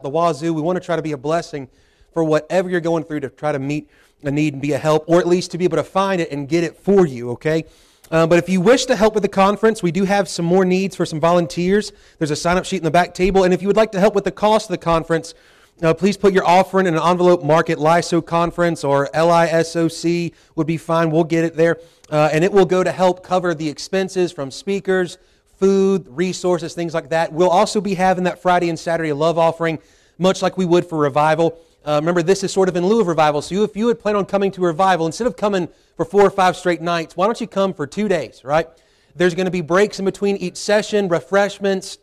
the wazoo. We want to try to be a blessing for whatever you're going through to try to meet a need and be a help, or at least to be able to find it and get it for you, okay? Uh, but if you wish to help with the conference, we do have some more needs for some volunteers. There's a sign up sheet in the back table. And if you would like to help with the cost of the conference, uh, please put your offering in an envelope, mark it LISO Conference or LISOC would be fine. We'll get it there. Uh, and it will go to help cover the expenses from speakers, food, resources, things like that. We'll also be having that Friday and Saturday love offering, much like we would for revival. Uh, remember, this is sort of in lieu of revival. So you, if you would plan on coming to revival, instead of coming for four or five straight nights, why don't you come for two days, right? There's going to be breaks in between each session, refreshments,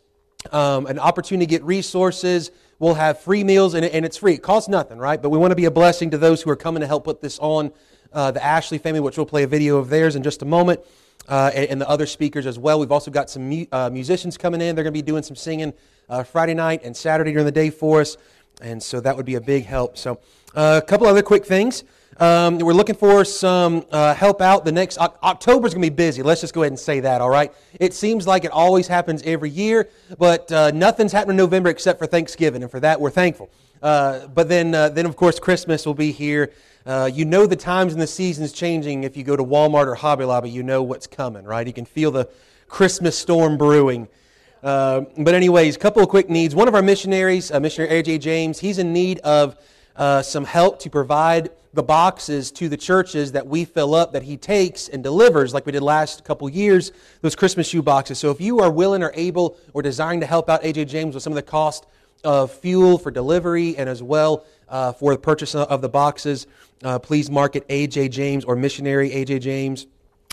um, an opportunity to get resources. We'll have free meals, and, and it's free. It costs nothing, right? But we want to be a blessing to those who are coming to help put this on. Uh, the Ashley family, which we'll play a video of theirs in just a moment uh, and, and, the other speakers as well. We've also got some mu- uh, musicians coming in. They're going to be doing some singing uh, Friday night and Saturday during the day for us. And so that would be a big help. So, uh, a couple other quick things. Um, we're looking for some uh, help out. The next October is going to be busy. Let's just go ahead and say that. All right. It seems like it always happens every year, but uh, nothing's happening in November except for Thanksgiving, and for that we're thankful. but then, then of course, Christmas will be here. Uh, you know the times and the seasons changing if you go to Walmart or Hobby Lobby. You know what's coming, right? You can feel the Christmas storm brewing. Uh, but anyways, couple of quick needs. One of our missionaries, uh, missionary A.J. James, he's in need of uh, some help to provide the boxes to the churches that we fill up that he takes and delivers like we did last couple years those christmas shoe boxes so if you are willing or able or desiring to help out aj james with some of the cost of fuel for delivery and as well uh, for the purchase of the boxes uh, please mark it AJ James or missionary AJ James,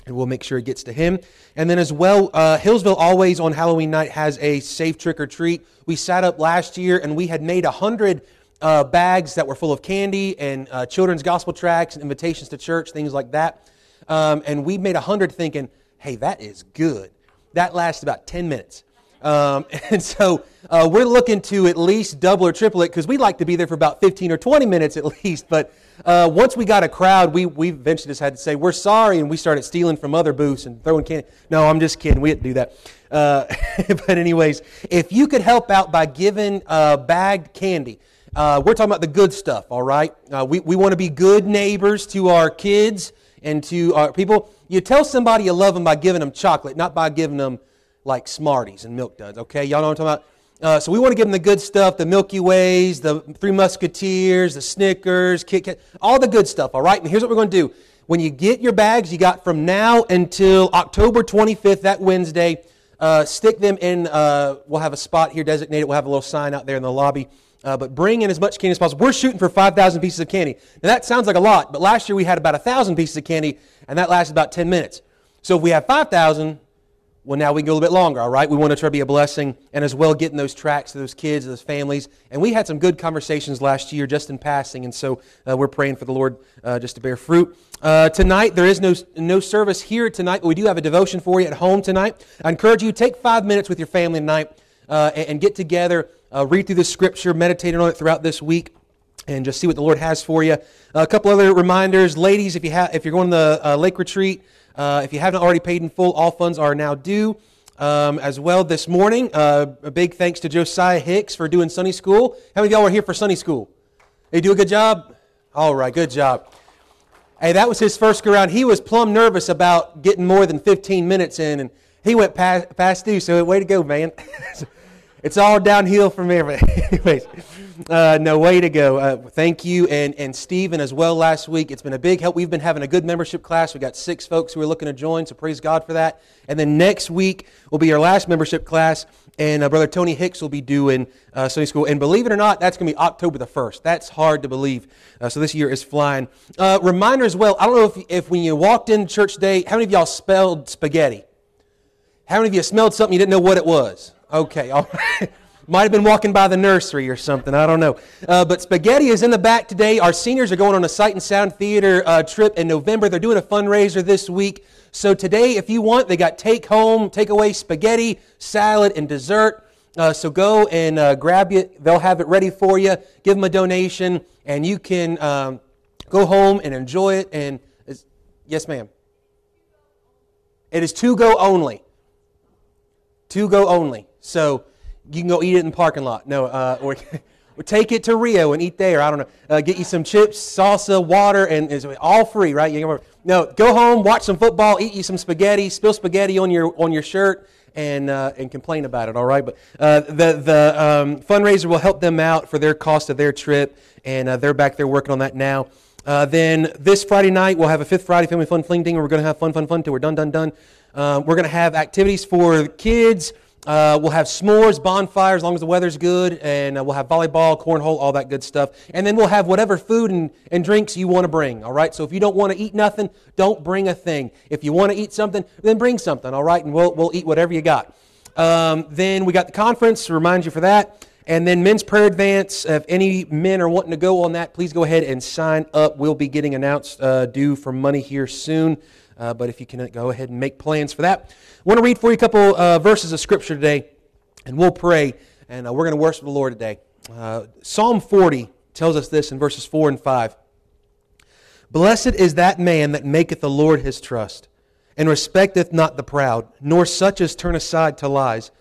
and we'll make sure it gets to him. And then as well, uh, Hillsville always on Halloween night has a safe trick or treat. We sat up last year and we had made a hundred uh, bags that were full of candy and uh, children's gospel tracts and invitations to church, things like that. Um, and we made a hundred thinking, hey, that is good. That lasts about 10 minutes. Um, and so uh, we're looking to at least double or triple it because we'd like to be there for about 15 or 20 minutes at least. But uh, once we got a crowd, we, we eventually just had to say, we're sorry, and we started stealing from other booths and throwing candy. No, I'm just kidding. We didn't do that. Uh, but anyways, if you could help out by giving uh, bagged candy, uh, we're talking about the good stuff, all right? Uh, we we want to be good neighbors to our kids and to our people. You tell somebody you love them by giving them chocolate, not by giving them like Smarties and Milk Duds, okay? Y'all know what I'm talking about? Uh, so we want to give them the good stuff, the Milky Ways, the Three Musketeers, the Snickers, Kit Kat, all the good stuff, all right? And here's what we're going to do. When you get your bags, you got from now until October 25th, that Wednesday, uh, stick them in, uh, we'll have a spot here designated. We'll have a little sign out there in the lobby. Uh, but bring in as much candy as possible. We're shooting for 5,000 pieces of candy. Now that sounds like a lot, but last year we had about 1,000 pieces of candy, and that lasted about 10 minutes. So if we have 5,000, well, now we can go a little bit longer, all right? We want to try to be a blessing and as well getting those tracks to those kids, those families. And we had some good conversations last year just in passing, and so uh, we're praying for the Lord uh, just to bear fruit. Uh, tonight, there is no, no service here tonight, but we do have a devotion for you at home tonight. I encourage you, take five minutes with your family tonight uh, and, and, get together, uh, read through the scripture, meditate on it throughout this week and just see what the Lord has for you. a couple other reminders, ladies, if you have, if you're going to the uh, lake retreat, uh, if you haven't already paid in full, all funds are now due. Um, as well this morning, uh, a big thanks to Josiah Hicks for doing Sunday school. How many of y'all were here for Sunday school? They do a good job? All right, good job. Hey, that was his first go around. He was plumb nervous about getting more than 15 minutes in, and he went past, past due, so way to go, man. it's all downhill from here. Anyways, uh, no, way to go. Uh, thank you. And, and Stephen as well last week. It's been a big help. We've been having a good membership class. We've got six folks who are looking to join, so praise God for that. And then next week will be our last membership class, and uh, Brother Tony Hicks will be doing uh, Sunday school. And believe it or not, that's going to be October the 1st. That's hard to believe. Uh, so this year is flying. Uh, reminder as well, I don't know if, if when you walked in church today, how many of y'all spelled spaghetti? How many of you smelled something you didn't know what it was? Okay, all right. Might have been walking by the nursery or something. I don't know. Uh, but Spaghetti is in the back today. Our seniors are going on a Sight and Sound Theater uh, trip in November. They're doing a fundraiser this week. So today, if you want, they got take home, take away spaghetti, salad, and dessert. Uh, so go and uh, grab it. They'll have it ready for you. Give them a donation, and you can um, go home and enjoy it. And yes, ma'am. It is to go only. To go only. So you can go eat it in the parking lot. No, uh, or take it to Rio and eat there. I don't know. Uh, get you some chips, salsa, water, and it's all free, right? You no, go home, watch some football, eat you some spaghetti, spill spaghetti on your on your shirt, and uh, and complain about it. All right, but uh, the the um, fundraiser will help them out for their cost of their trip, and uh, they're back there working on that now. Uh, then this Friday night we'll have a fifth Friday family fun fling ding, and we're going to have fun, fun, fun till we're done, done, done. Uh, we're going to have activities for kids. Uh, we'll have s'mores, bonfires, as long as the weather's good, and uh, we'll have volleyball, cornhole, all that good stuff. And then we'll have whatever food and, and drinks you want to bring, all right? So if you don't want to eat nothing, don't bring a thing. If you want to eat something, then bring something, all right? And we'll, we'll eat whatever you got. Um, then we got the conference, remind you for that. And then men's prayer advance. If any men are wanting to go on that, please go ahead and sign up. We'll be getting announced uh, due for money here soon. Uh, but if you can go ahead and make plans for that. I want to read for you a couple uh, verses of Scripture today, and we'll pray, and uh, we're going to worship the Lord today. Uh, Psalm 40 tells us this in verses 4 and 5. Blessed is that man that maketh the Lord his trust, and respecteth not the proud, nor such as turn aside to lies.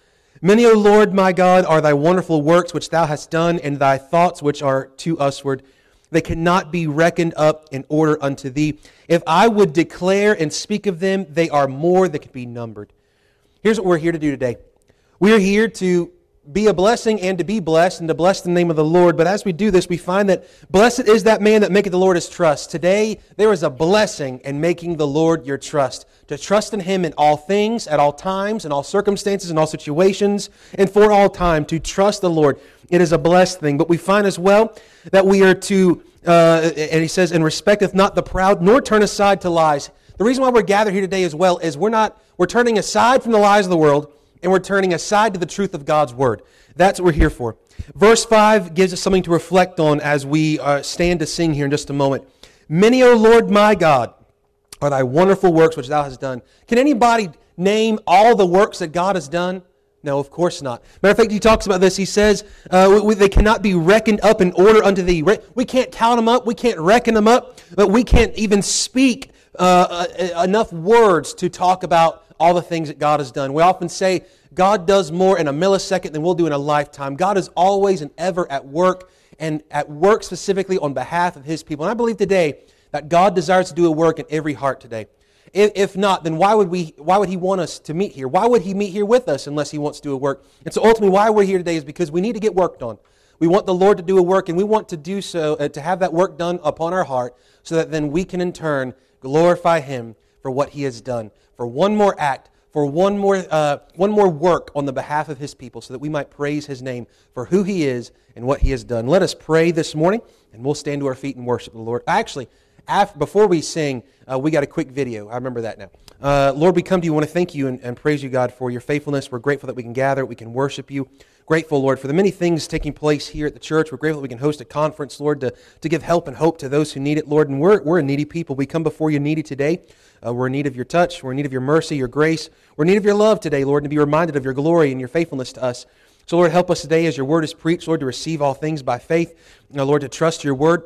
Many, O Lord my God, are thy wonderful works which thou hast done, and thy thoughts which are to usward. They cannot be reckoned up in order unto thee. If I would declare and speak of them, they are more than can be numbered. Here's what we're here to do today. We are here to be a blessing and to be blessed and to bless the name of the Lord. But as we do this, we find that blessed is that man that maketh the Lord his trust. Today, there is a blessing in making the Lord your trust. To trust in him in all things, at all times, in all circumstances, in all situations, and for all time. To trust the Lord. It is a blessed thing. But we find as well that we are to, uh, and he says, and respecteth not the proud, nor turn aside to lies. The reason why we're gathered here today as well is we're not, we're turning aside from the lies of the world and we're turning aside to the truth of God's word. That's what we're here for. Verse 5 gives us something to reflect on as we uh, stand to sing here in just a moment. Many, O Lord my God, are thy wonderful works which thou hast done. Can anybody name all the works that God has done? No, of course not. Matter of fact, he talks about this. He says, uh, we, they cannot be reckoned up in order unto thee. We can't count them up. We can't reckon them up. But we can't even speak uh, uh, enough words to talk about all the things that God has done. We often say God does more in a millisecond than we'll do in a lifetime. God is always and ever at work, and at work specifically on behalf of His people. And I believe today that God desires to do a work in every heart today. If not, then why would, we, why would He want us to meet here? Why would He meet here with us unless He wants to do a work? And so ultimately, why we're here today is because we need to get worked on. We want the Lord to do a work, and we want to do so, uh, to have that work done upon our heart, so that then we can in turn glorify Him for what He has done for one more act, for one more, uh, one more work on the behalf of his people so that we might praise his name for who he is and what he has done. Let us pray this morning, and we'll stand to our feet and worship the Lord. Actually, after, before we sing, uh, we got a quick video. I remember that now. Uh, Lord, we come to you. want to thank you and, and praise you, God, for your faithfulness. We're grateful that we can gather, we can worship you. Grateful, Lord, for the many things taking place here at the church. We're grateful that we can host a conference, Lord, to, to give help and hope to those who need it, Lord. And we're, we're a needy people. We come before you needy today. Uh, we're in need of your touch. We're in need of your mercy, your grace. We're in need of your love today, Lord, and to be reminded of your glory and your faithfulness to us. So, Lord, help us today as your word is preached, Lord, to receive all things by faith. Lord, to trust your word.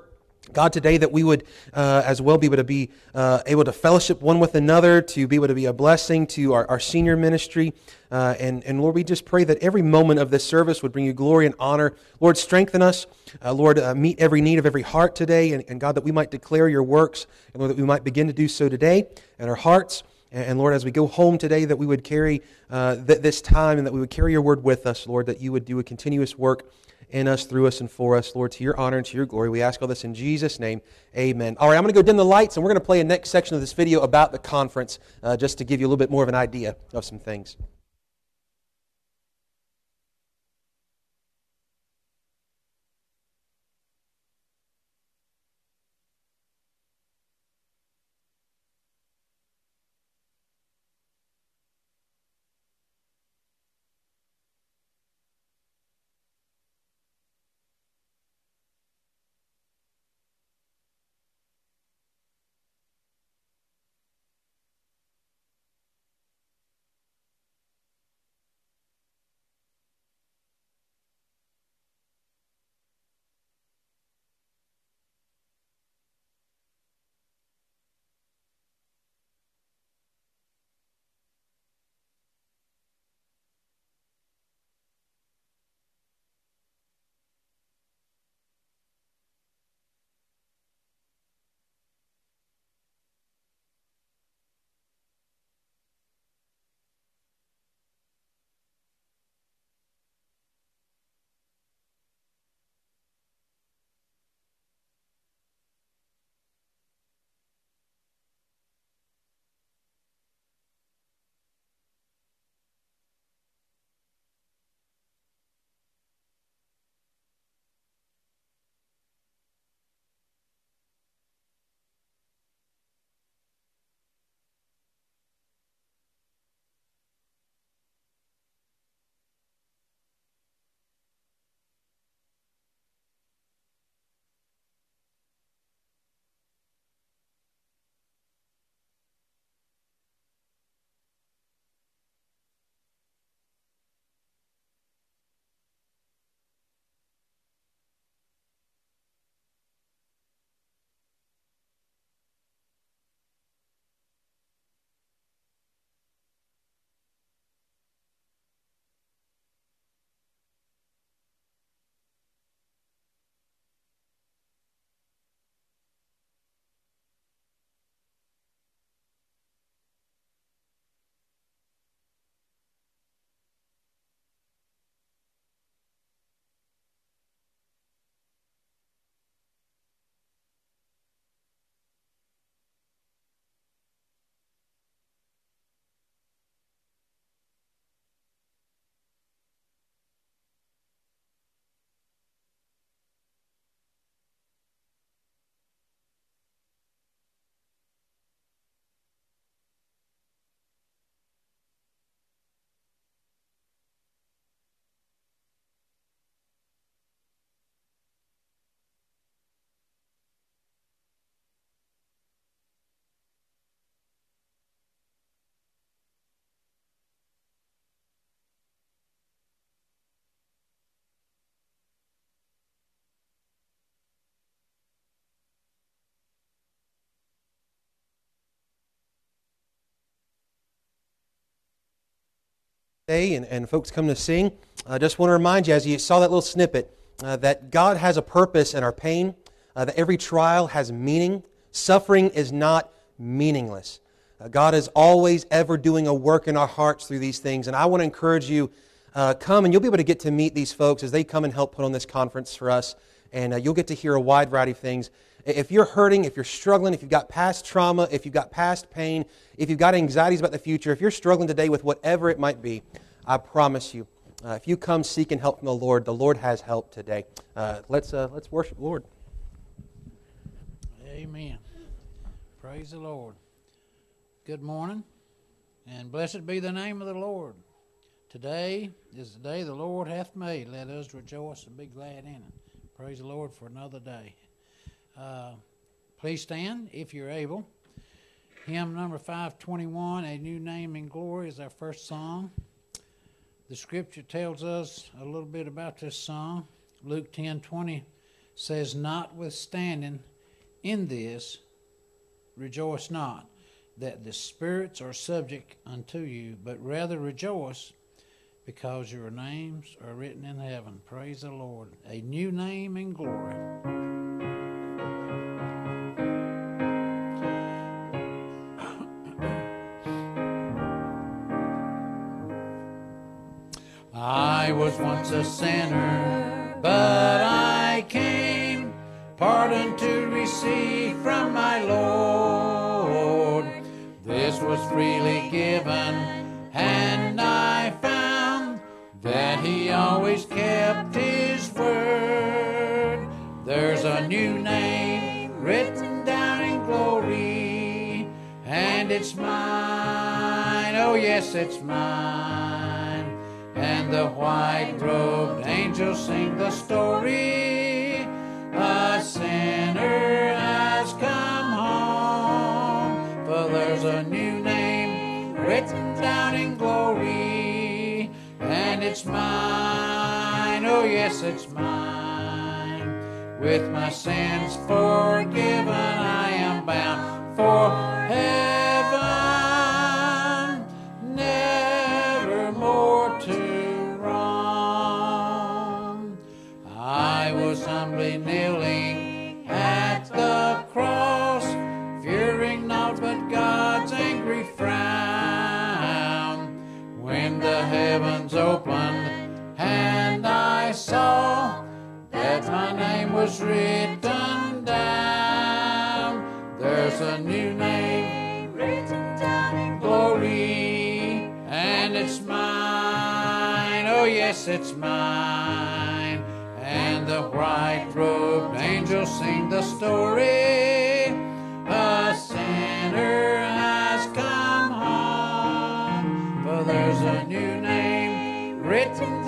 God, today that we would uh, as well be able to be uh, able to fellowship one with another, to be able to be a blessing to our, our senior ministry. Uh, and, and Lord, we just pray that every moment of this service would bring you glory and honor. Lord, strengthen us. Uh, Lord, uh, meet every need of every heart today. And, and, God, that we might declare your works. And Lord, that we might begin to do so today in our hearts. And, and Lord, as we go home today, that we would carry uh, th- this time and that we would carry your word with us, Lord, that you would do a continuous work in us, through us, and for us, Lord, to your honor and to your glory. We ask all this in Jesus' name. Amen. All right, I'm going to go dim the lights, and we're going to play a next section of this video about the conference, uh, just to give you a little bit more of an idea of some things. And, and folks come to sing, I just want to remind you, as you saw that little snippet, uh, that God has a purpose in our pain, uh, that every trial has meaning. Suffering is not meaningless. Uh, God is always ever doing a work in our hearts through these things. And I want to encourage you, uh, come and you'll be able to get to meet these folks as they come and help put on this conference for us. And uh, you'll get to hear a wide variety of things. If you're hurting, if you're struggling, if you've got past trauma, if you've got past pain, if you've got anxieties about the future, if you're struggling today with whatever it might be, I promise you, uh, if you come seeking help from the Lord, the Lord has help today. Uh, let's, uh, let's worship the Lord. Amen. Praise the Lord. Good morning, and blessed be the name of the Lord. Today is the day the Lord hath made. Let us rejoice and be glad in it. Praise the Lord for another day. Uh, please stand if you're able. Hymn number 521, A New Name in Glory, is our first song. The scripture tells us a little bit about this song. Luke 10 20 says, Notwithstanding, in this rejoice not that the spirits are subject unto you, but rather rejoice because your names are written in heaven. Praise the Lord. A new name in glory. Was once a sinner, but I came pardon to receive from my Lord. This was freely given, and I found that He always kept His word. There's a new name written down in glory, and it's mine. Oh, yes, it's mine. And the white robed angels sing the story. A sinner has come home, for there's a new name written down in glory, and it's mine. Oh, yes, it's mine. With my sins forgiven, I am bound for was written down, there's a new name written down in glory, and it's mine. Oh, yes, it's mine. And the white robed angels sing the story. A sinner has come home, for there's a new name written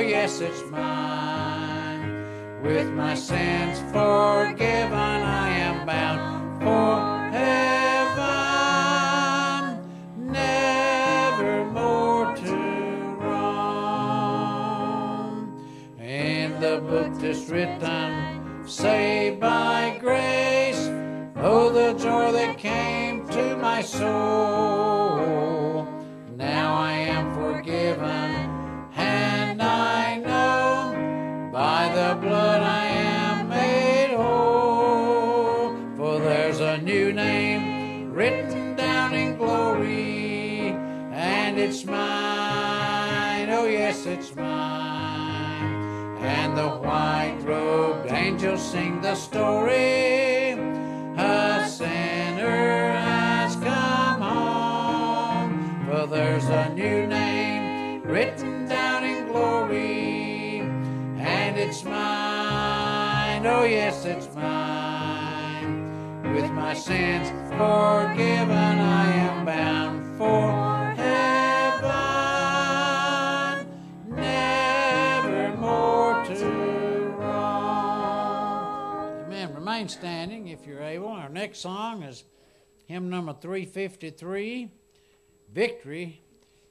yes, it's mine. With my sins forgiven, I am bound for heaven, never more to roam. In the book that's written, saved by grace, oh, the joy that came to my soul. Now I am forgiven, it's mine. Oh, yes, it's mine. And the white robed angels sing the story. A sinner has come home, for there's a new name written down in glory, and it's mine. Oh, yes, it's mine. With my sins forgiven, I am bound for standing if you're able. Our next song is hymn number 353 Victory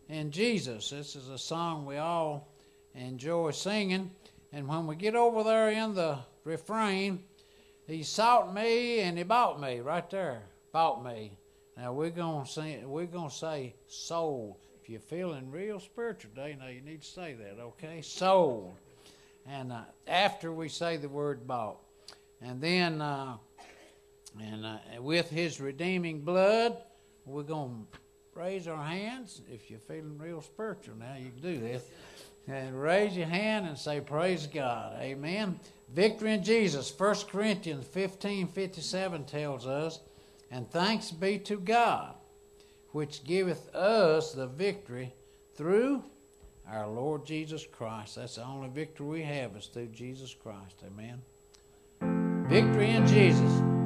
in Jesus. This is a song we all enjoy singing. And when we get over there in the refrain, he sought me and he bought me right there. Bought me. Now we're gonna say, we're gonna say soul. If you're feeling real spiritual today, now you need to say that, okay? Soul. And uh, after we say the word bought. And then, uh, and uh, with His redeeming blood, we're going to raise our hands. If you're feeling real spiritual now, you can do this. And raise your hand and say, Praise God. Amen. Victory in Jesus. 1 Corinthians 15 57 tells us, And thanks be to God, which giveth us the victory through our Lord Jesus Christ. That's the only victory we have is through Jesus Christ. Amen. Victory in Jesus.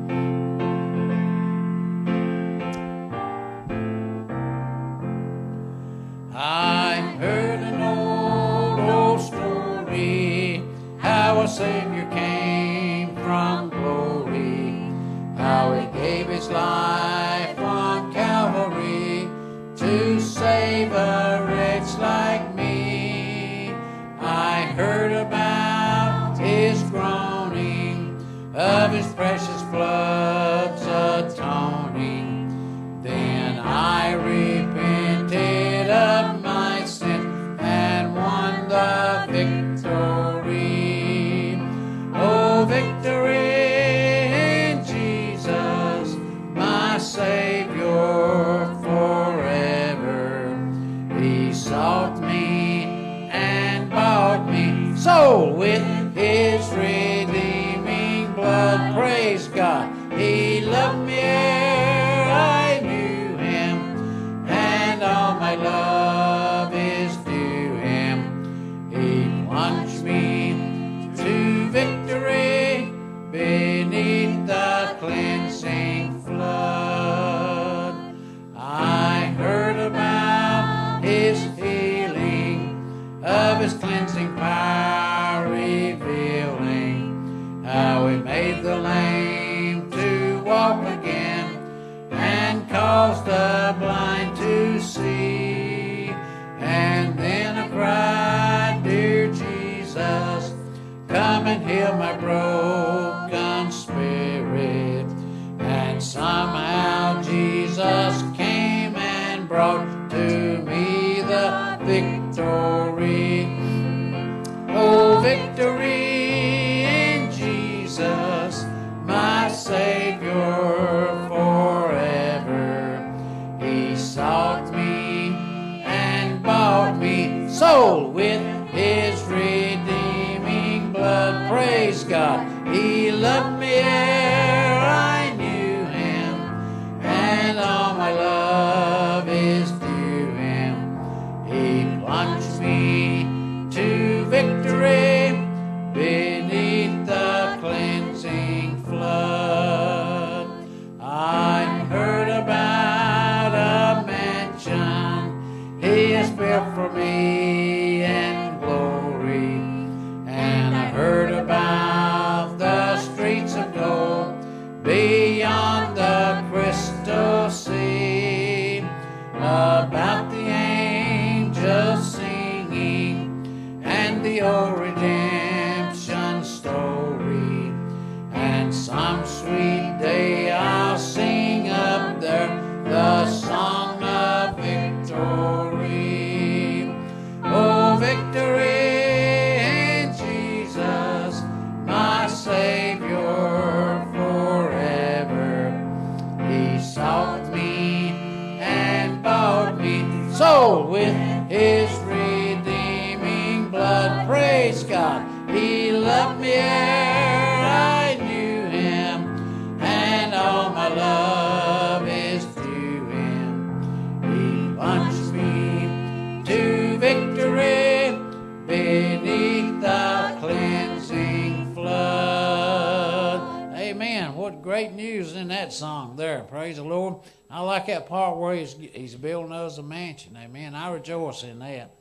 was a mansion. Amen. I rejoice in that.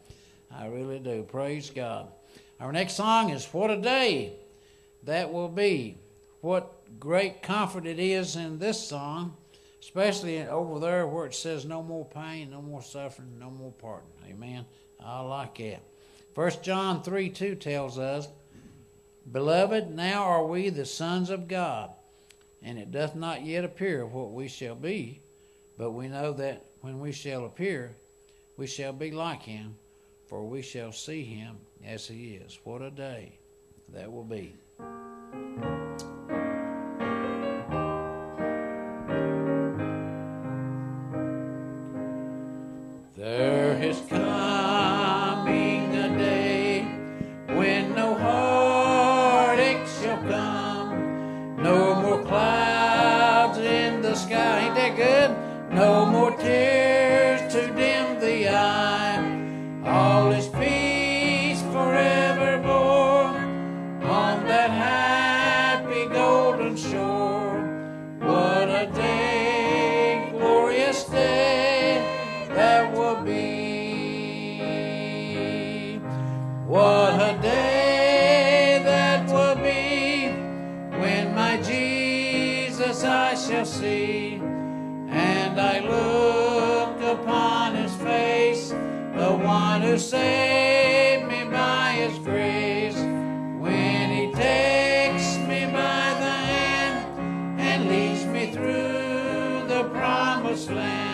I really do. Praise God. Our next song is What a Day That Will Be. What great comfort it is in this song, especially over there where it says no more pain, no more suffering, no more parting. Amen. I like that. First John 3 2 tells us, Beloved, now are we the sons of God, and it doth not yet appear what we shall be, but we know that when we shall appear, we shall be like him, for we shall see him as he is. What a day that will be. There is coming No more tears look upon his face, the one who saved me by his grace. When he takes me by the hand and leads me through the promised land.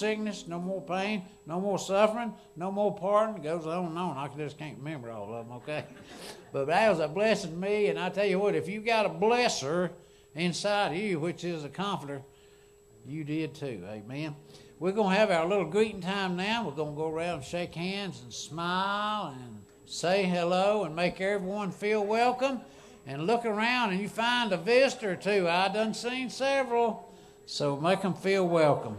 Sickness, no more pain, no more suffering, no more pardon. Goes on and on. I just can't remember all of them, okay? But that was a blessing to me. And I tell you what, if you got a blesser inside you, which is a comforter, you did too. Amen. We're going to have our little greeting time now. We're going to go around and shake hands and smile and say hello and make everyone feel welcome. And look around and you find a visitor or two. I done seen several. So make them feel welcome.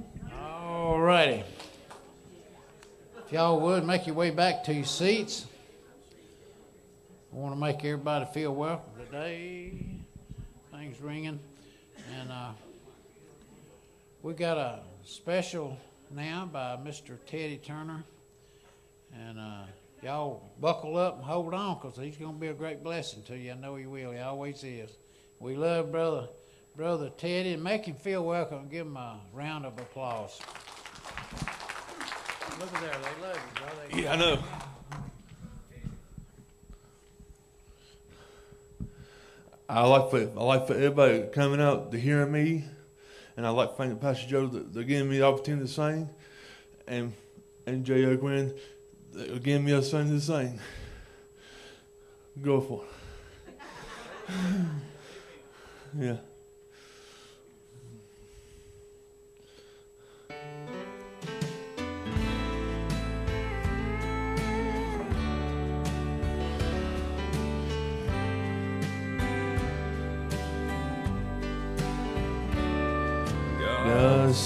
Y'all would make your way back to your seats. I want to make everybody feel welcome today. Things ringing. And uh, we got a special now by Mr. Teddy Turner. And uh, y'all buckle up and hold on because he's going to be a great blessing to you. I know he will. He always is. We love Brother, Brother Teddy and make him feel welcome. Give him a round of applause. Look at there. They love you, brother. Yeah, I know. I like for I like for everybody coming out to hear me, and I like to thank Pastor Joe that they're giving me the opportunity to sing, and and Jay O'Gwen they're giving me a opportunity to sing. Go for it. yeah.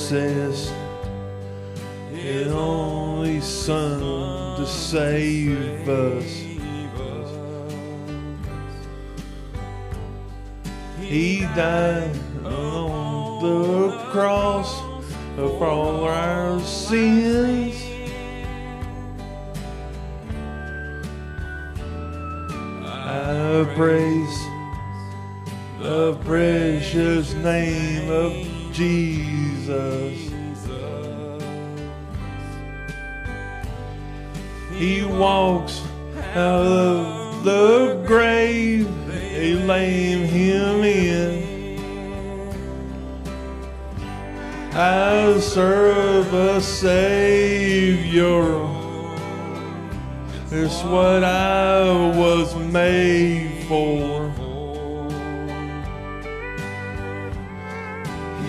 Says His only Son to save us. He died on the cross for all our sins. I praise the precious name of Jesus. He walks out of the grave, they lame him in. I serve a Savior. It's what I was made for.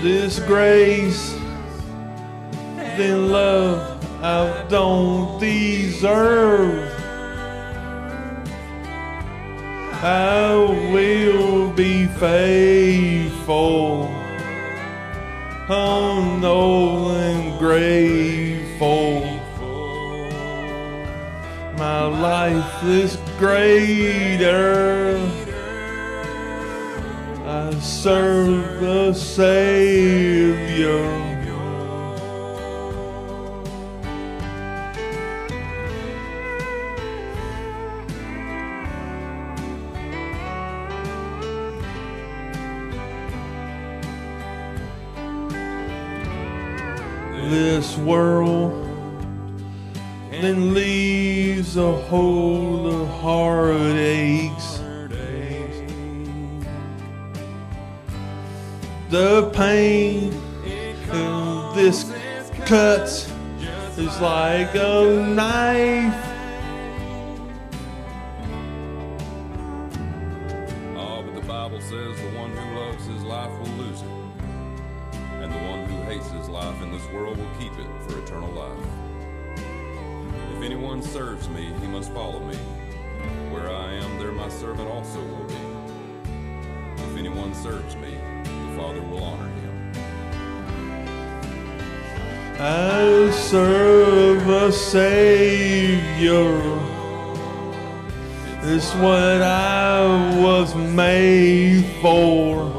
This grace, then love I don't deserve. I will be faithful, humble and grateful. My life is greater. Serve the Savior. This world then leaves a hole of heartaches. The pain in this cuts is like a knife. Oh, but the Bible says the one who loves his life will lose it, and the one who hates his life in this world will keep it for eternal life. If anyone serves me, he must follow me. Where I am, there my servant also will be. If anyone serves me, the Father will honor him. I serve a Savior. It's what I was made for.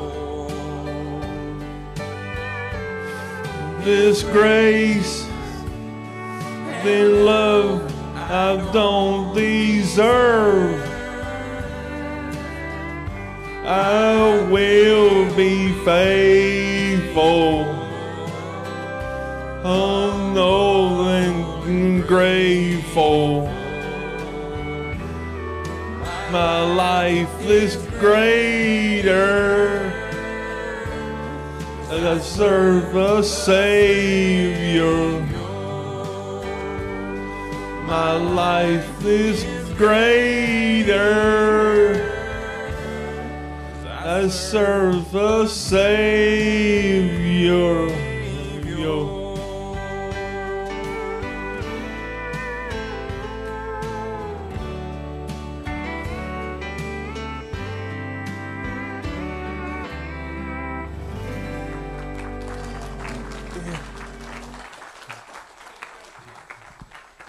This grace, then love I don't deserve. I will be faithful humble and grateful. My life is greater. And I serve a Savior. My life is greater. I serve a Savior.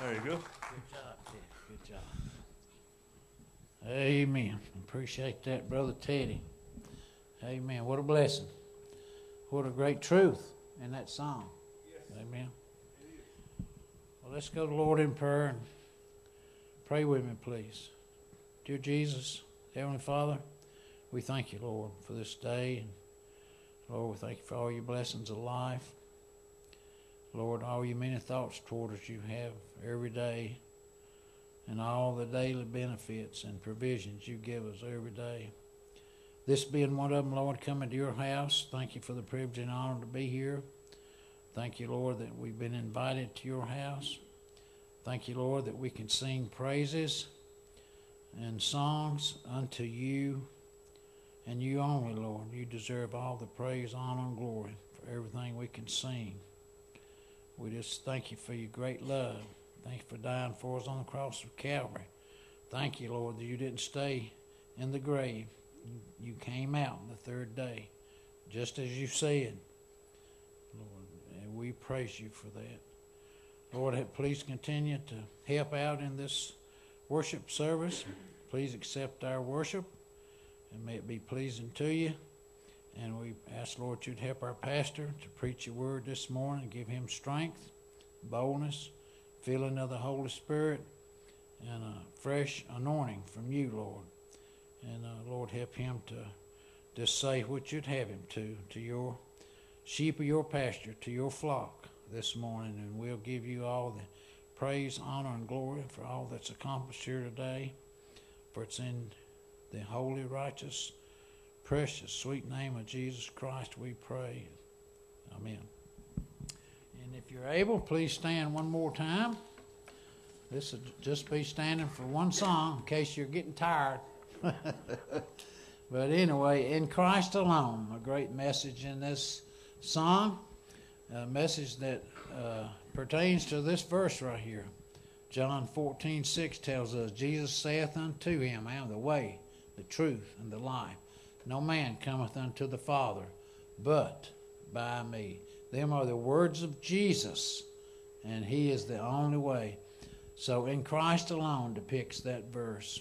There you John. Amen. Appreciate that, Brother Teddy. Amen. What a blessing. What a great truth in that song. Amen. Well, let's go to the Lord in prayer and pray with me, please. Dear Jesus, Heavenly Father, we thank you, Lord, for this day. Lord, we thank you for all your blessings of life. Lord, all your many thoughts toward us you have every day, and all the daily benefits and provisions you give us every day. This being one of them, Lord, coming to your house, thank you for the privilege and honor to be here. Thank you, Lord, that we've been invited to your house. Thank you, Lord, that we can sing praises and songs unto you and you only, Lord. You deserve all the praise, honor, and glory for everything we can sing. We just thank you for your great love. Thank you for dying for us on the cross of Calvary. Thank you, Lord, that you didn't stay in the grave. You came out the third day, just as you said. Lord, and we praise you for that. Lord, please continue to help out in this worship service. Please accept our worship and may it be pleasing to you. And we ask, Lord, you'd help our pastor to preach your word this morning and give him strength, boldness, filling of the Holy Spirit, and a fresh anointing from you, Lord. And uh, Lord, help him to just say what you'd have him to, to your sheep of your pasture, to your flock this morning. And we'll give you all the praise, honor, and glory for all that's accomplished here today. For it's in the holy, righteous, precious, sweet name of Jesus Christ we pray. Amen. And if you're able, please stand one more time. This will just be standing for one song in case you're getting tired. but anyway, in Christ alone, a great message in this song, a message that uh, pertains to this verse right here. John 14, 6 tells us, Jesus saith unto him, I am the way, the truth, and the life. No man cometh unto the Father but by me. Them are the words of Jesus, and He is the only way. So, in Christ alone depicts that verse.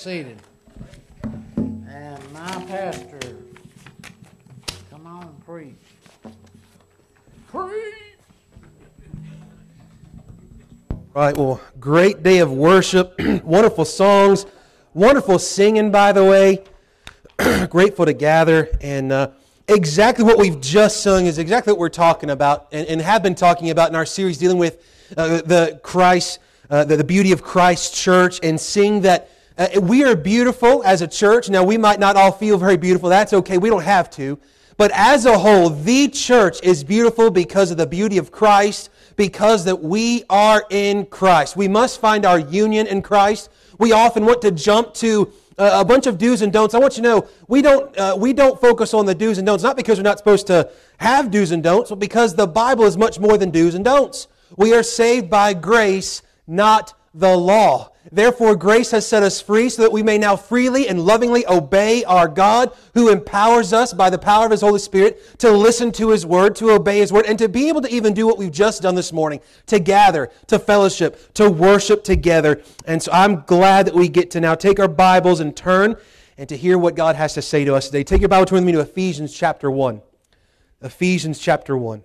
seated. And my pastor, come on and preach. Preach. Right, well, great day of worship, wonderful songs, wonderful singing, by the way. Grateful to gather, and uh, exactly what we've just sung is exactly what we're talking about and, and have been talking about in our series dealing with uh, the Christ, uh, the, the beauty of Christ's church, and seeing that uh, we are beautiful as a church. Now, we might not all feel very beautiful. That's okay. We don't have to. But as a whole, the church is beautiful because of the beauty of Christ, because that we are in Christ. We must find our union in Christ. We often want to jump to uh, a bunch of do's and don'ts. I want you to know we don't uh, we don't focus on the do's and don'ts not because we're not supposed to have do's and don'ts, but because the Bible is much more than do's and don'ts. We are saved by grace, not the law. Therefore, grace has set us free so that we may now freely and lovingly obey our God who empowers us by the power of His Holy Spirit to listen to His Word, to obey His Word, and to be able to even do what we've just done this morning to gather, to fellowship, to worship together. And so I'm glad that we get to now take our Bibles and turn and to hear what God has to say to us today. Take your Bible, turn with me to Ephesians chapter 1. Ephesians chapter 1.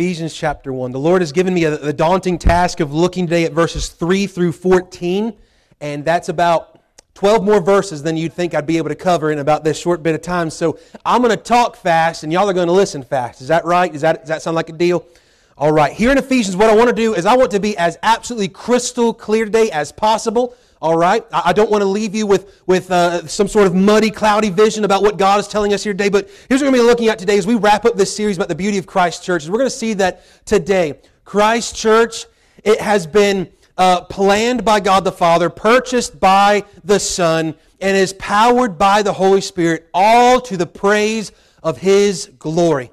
Ephesians chapter 1. The Lord has given me a, the daunting task of looking today at verses 3 through 14, and that's about 12 more verses than you'd think I'd be able to cover in about this short bit of time. So I'm going to talk fast, and y'all are going to listen fast. Is that right? Does that, does that sound like a deal? All right. Here in Ephesians, what I want to do is I want to be as absolutely crystal clear today as possible. All right? I don't want to leave you with, with uh, some sort of muddy, cloudy vision about what God is telling us here today. But here's what we're going to be looking at today as we wrap up this series about the beauty of Christ Church. We're going to see that today, Christ Church, it has been uh, planned by God the Father, purchased by the Son, and is powered by the Holy Spirit, all to the praise of His glory.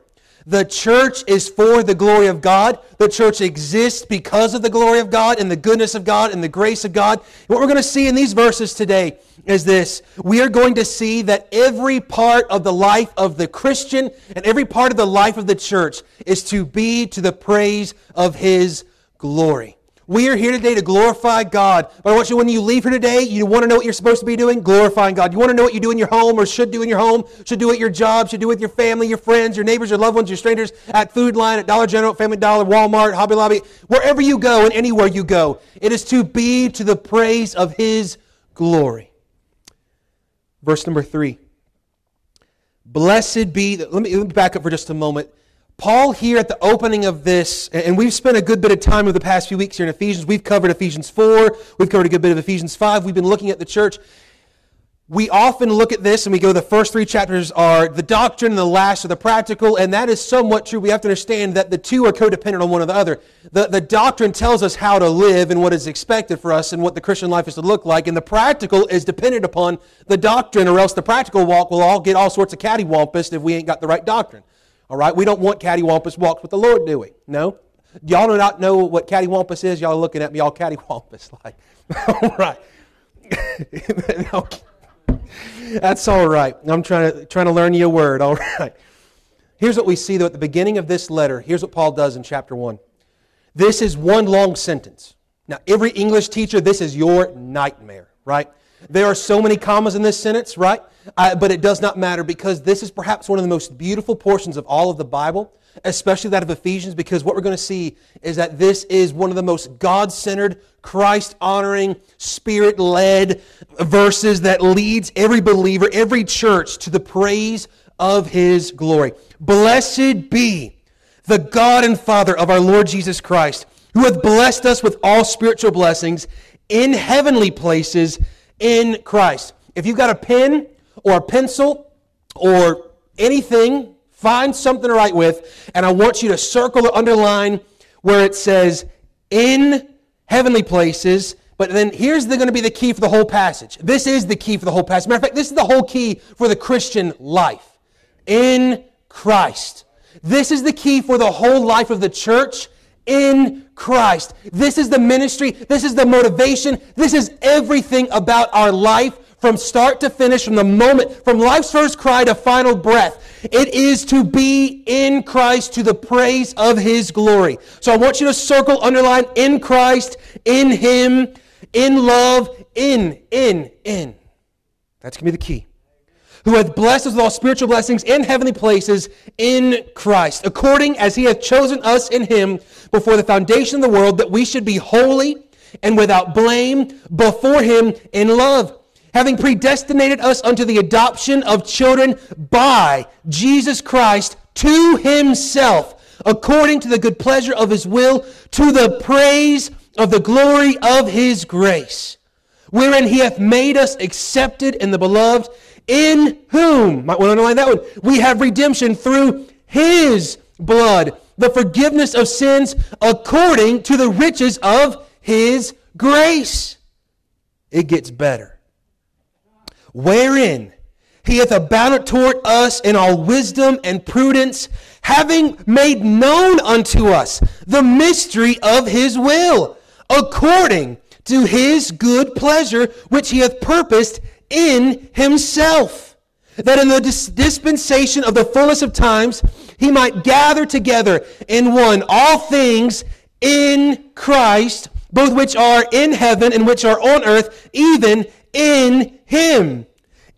The church is for the glory of God. The church exists because of the glory of God and the goodness of God and the grace of God. what we're going to see in these verses today is this. We are going to see that every part of the life of the Christian and every part of the life of the church is to be to the praise of His glory. We are here today to glorify God. But I want you, when you leave here today, you want to know what you're supposed to be doing? Glorifying God. You want to know what you do in your home or should do in your home, should do at your job, should do with your family, your friends, your neighbors, your loved ones, your strangers, at Food Lion, at Dollar General, Family Dollar, Walmart, Hobby Lobby, wherever you go and anywhere you go. It is to be to the praise of His glory. Verse number three. Blessed be, let me, let me back up for just a moment. Paul, here at the opening of this, and we've spent a good bit of time over the past few weeks here in Ephesians. We've covered Ephesians 4, we've covered a good bit of Ephesians 5, we've been looking at the church. We often look at this and we go, the first three chapters are the doctrine, and the last are the practical, and that is somewhat true. We have to understand that the two are codependent on one another. The, the doctrine tells us how to live and what is expected for us and what the Christian life is to look like, and the practical is dependent upon the doctrine, or else the practical walk will all get all sorts of cattywampus if we ain't got the right doctrine. All right, we don't want cattywampus walks with the Lord, do we? No. Y'all do not know what cattywampus is. Y'all are looking at me all cattywampus like. all right. That's all right. I'm trying to trying to learn you a word. All right. Here's what we see though at the beginning of this letter. Here's what Paul does in chapter one. This is one long sentence. Now, every English teacher, this is your nightmare, right? There are so many commas in this sentence, right? Uh, but it does not matter because this is perhaps one of the most beautiful portions of all of the Bible. especially that of Ephesians, because what we're going to see is that this is one of the most God centered, Christ honoring, spirit led verses that leads every believer, every church to the praise of his glory. Blessed be the God and Father of our Lord Jesus Christ, who hath blessed us with all spiritual blessings in heavenly places in Christ. If you've got a pen or a pencil or anything, find something to write with, and I want you to circle or underline where it says in heavenly places. But then here's the, going to be the key for the whole passage. This is the key for the whole passage. Matter of fact, this is the whole key for the Christian life. In Christ. This is the key for the whole life of the church in Christ. This is the ministry. This is the motivation. This is everything about our life from start to finish, from the moment, from life's first cry to final breath. It is to be in Christ to the praise of His glory. So I want you to circle, underline, in Christ, in Him, in love, in, in, in. That's going to be the key. Who hath blessed us with all spiritual blessings in heavenly places in Christ, according as He hath chosen us in Him before the foundation of the world, that we should be holy and without blame before Him in love having predestinated us unto the adoption of children by Jesus Christ to himself, according to the good pleasure of his will, to the praise of the glory of his grace, wherein he hath made us accepted in the beloved, in whom, might want to underline that one, we have redemption through his blood, the forgiveness of sins according to the riches of his grace. It gets better wherein he hath abounded toward us in all wisdom and prudence, having made known unto us the mystery of his will, according to his good pleasure, which he hath purposed in himself, that in the dis- dispensation of the fullness of times he might gather together in one all things in Christ, both which are in heaven and which are on earth, even in him,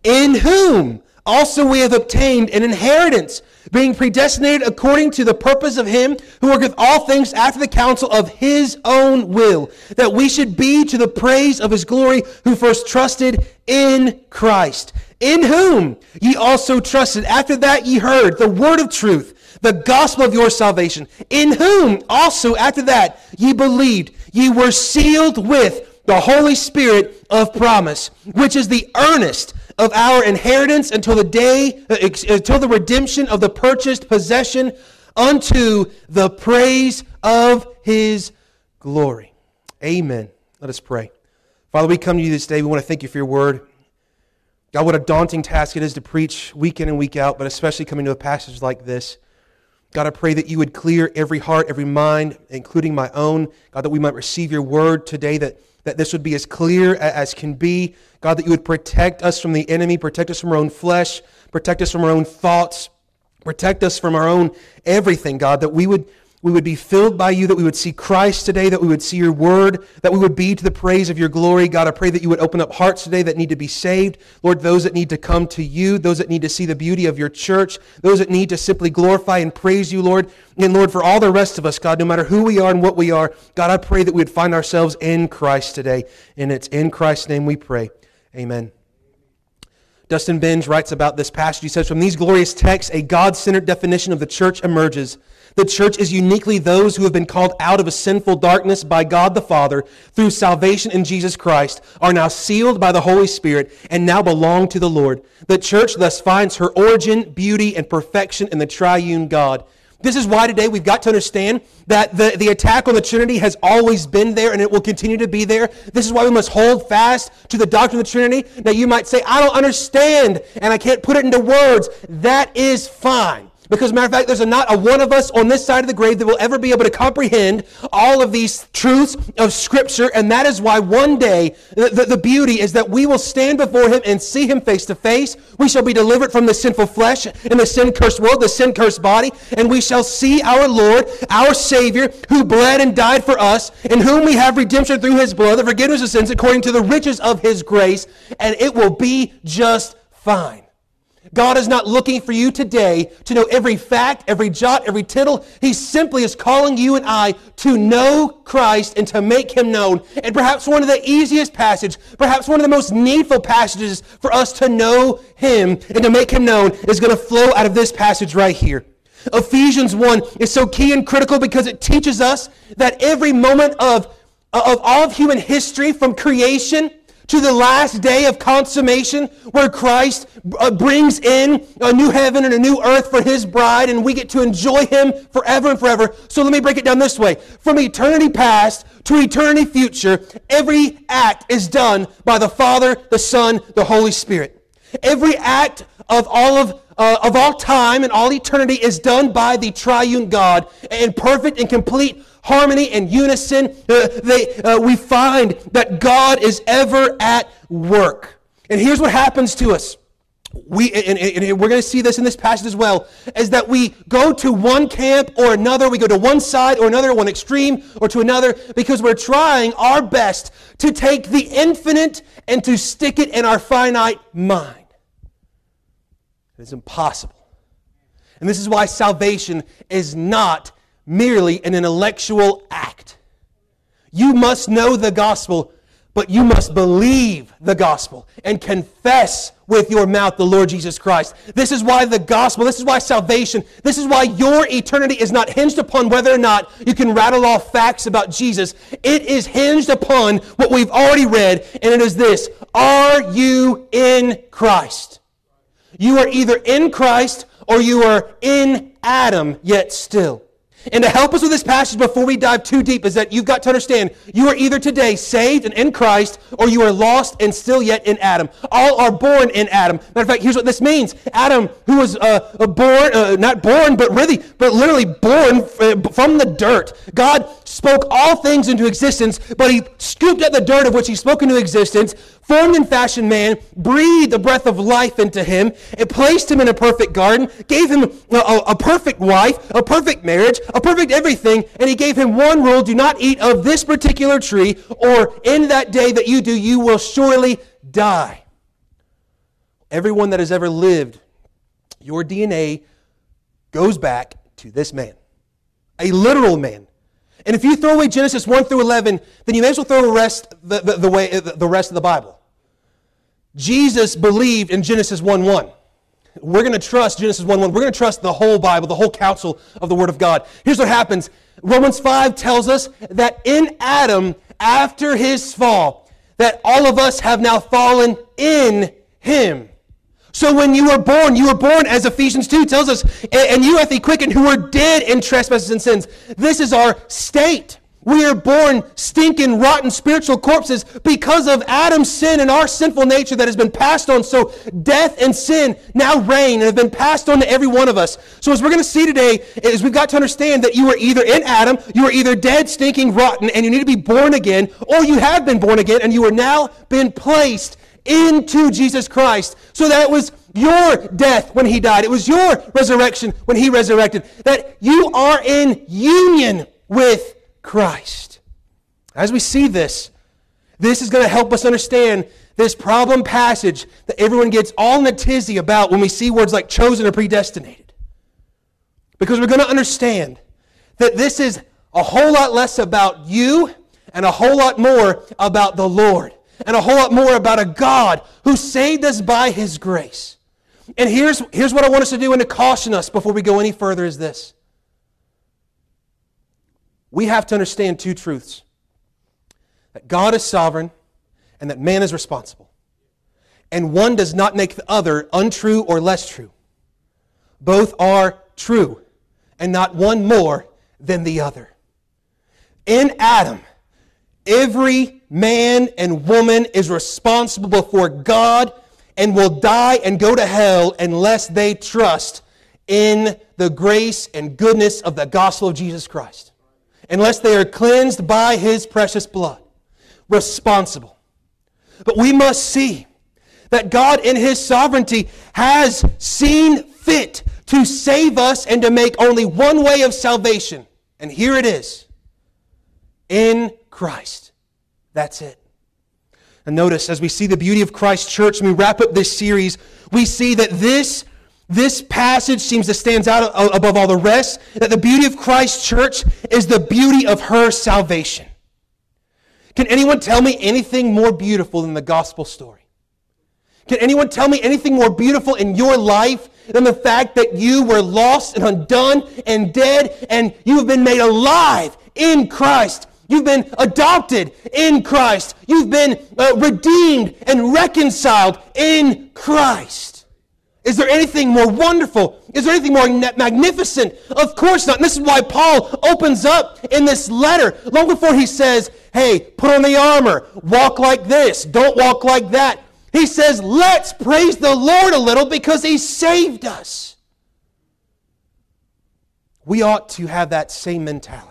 in whom also we have obtained an inheritance, being predestinated according to the purpose of him who worketh all things after the counsel of his own will, that we should be to the praise of his glory, who first trusted in Christ, in whom ye also trusted. After that ye heard the word of truth, the gospel of your salvation, in whom also after that ye believed, ye were sealed with the Holy Spirit of promise, which is the earnest of our inheritance until the day, uh, until the redemption of the purchased possession unto the praise of his glory. Amen. Let us pray. Father, we come to you this day. We want to thank you for your word. God, what a daunting task it is to preach week in and week out, but especially coming to a passage like this. God, I pray that you would clear every heart, every mind, including my own. God, that we might receive your word today, that that this would be as clear as can be. God, that you would protect us from the enemy, protect us from our own flesh, protect us from our own thoughts, protect us from our own everything, God, that we would we would be filled by you, that we would see Christ today, that we would see your word, that we would be to the praise of your glory. God, I pray that you would open up hearts today that need to be saved. Lord, those that need to come to you, those that need to see the beauty of your church, those that need to simply glorify and praise you, Lord. And Lord, for all the rest of us, God, no matter who we are and what we are, God, I pray that we would find ourselves in Christ today. And it's in Christ's name we pray. Amen. Dustin Benge writes about this passage. He says, From these glorious texts, a God centered definition of the church emerges. The church is uniquely those who have been called out of a sinful darkness by God the Father through salvation in Jesus Christ, are now sealed by the Holy Spirit, and now belong to the Lord. The church thus finds her origin, beauty, and perfection in the triune God. This is why today we've got to understand that the, the attack on the Trinity has always been there and it will continue to be there. This is why we must hold fast to the doctrine of the Trinity. Now you might say, I don't understand and I can't put it into words. That is fine. Because, matter of fact, there's a, not a one of us on this side of the grave that will ever be able to comprehend all of these truths of Scripture. And that is why one day the, the, the beauty is that we will stand before Him and see Him face to face. We shall be delivered from the sinful flesh and the sin cursed world, the sin cursed body. And we shall see our Lord, our Savior, who bled and died for us, in whom we have redemption through His blood, the forgiveness of sins according to the riches of His grace. And it will be just fine. God is not looking for you today to know every fact, every jot, every tittle. He simply is calling you and I to know Christ and to make him known. And perhaps one of the easiest passages, perhaps one of the most needful passages for us to know him and to make him known is going to flow out of this passage right here. Ephesians 1 is so key and critical because it teaches us that every moment of, of all of human history from creation to the last day of consummation where Christ uh, brings in a new heaven and a new earth for his bride and we get to enjoy him forever and forever. So let me break it down this way. From eternity past to eternity future, every act is done by the Father, the Son, the Holy Spirit. Every act of all of uh, of all time and all eternity is done by the triune God in perfect and complete harmony and unison. Uh, they, uh, we find that God is ever at work. And here's what happens to us. We, and, and we're going to see this in this passage as well, is that we go to one camp or another, we go to one side or another, one extreme or to another, because we're trying our best to take the infinite and to stick it in our finite mind. It's impossible. And this is why salvation is not merely an intellectual act. You must know the gospel, but you must believe the gospel and confess with your mouth the Lord Jesus Christ. This is why the gospel, this is why salvation, this is why your eternity is not hinged upon whether or not you can rattle off facts about Jesus. It is hinged upon what we've already read, and it is this Are you in Christ? You are either in Christ or you are in Adam yet still. And to help us with this passage before we dive too deep is that you've got to understand you are either today saved and in Christ or you are lost and still yet in Adam. All are born in Adam. Matter of fact, here's what this means. Adam, who was uh, born, uh, not born, but really, but literally born from the dirt. God spoke all things into existence, but he scooped at the dirt of which he spoke into existence, formed and fashioned man, breathed the breath of life into him, and placed him in a perfect garden, gave him a, a, a, perfect wife, a perfect marriage, a perfect everything, and he gave him one rule do not eat of this particular tree, or in that day that you do, you will surely die. Everyone that has ever lived, your DNA goes back to this man, a literal man and if you throw away Genesis 1 through 11, then you may as well throw the rest, the, the, the, way, the rest of the Bible. Jesus believed in Genesis 1 1. We're going to trust Genesis 1 1. We're going to trust the whole Bible, the whole counsel of the Word of God. Here's what happens Romans 5 tells us that in Adam, after his fall, that all of us have now fallen in him. So when you were born, you were born, as Ephesians 2 tells us, and you hath he quickened who were dead in trespasses and sins. This is our state. We are born stinking, rotten spiritual corpses because of Adam's sin and our sinful nature that has been passed on. So death and sin now reign and have been passed on to every one of us. So as we're going to see today, is we've got to understand that you are either in Adam, you are either dead, stinking, rotten, and you need to be born again, or you have been born again and you are now been placed into Jesus Christ. So that was your death when he died. It was your resurrection when he resurrected. That you are in union with Christ. As we see this, this is going to help us understand this problem passage that everyone gets all in a tizzy about when we see words like chosen or predestinated. Because we're going to understand that this is a whole lot less about you and a whole lot more about the Lord and a whole lot more about a God who saved us by his grace. And here's, here's what I want us to do and to caution us before we go any further is this. We have to understand two truths that God is sovereign and that man is responsible. And one does not make the other untrue or less true. Both are true, and not one more than the other. In Adam, every man and woman is responsible before God and will die and go to hell unless they trust in the grace and goodness of the gospel of Jesus Christ. Unless they are cleansed by his precious blood. Responsible. But we must see that God in his sovereignty has seen fit to save us and to make only one way of salvation. And here it is in Christ. That's it. And notice, as we see the beauty of Christ's church and we wrap up this series, we see that this, this passage seems to stand out above all the rest, that the beauty of Christ's church is the beauty of her salvation. Can anyone tell me anything more beautiful than the gospel story? Can anyone tell me anything more beautiful in your life than the fact that you were lost and undone and dead and you have been made alive in Christ? You've been adopted in Christ. You've been uh, redeemed and reconciled in Christ. Is there anything more wonderful? Is there anything more magnificent? Of course not. And this is why Paul opens up in this letter, long before he says, hey, put on the armor, walk like this, don't walk like that. He says, let's praise the Lord a little because he saved us. We ought to have that same mentality.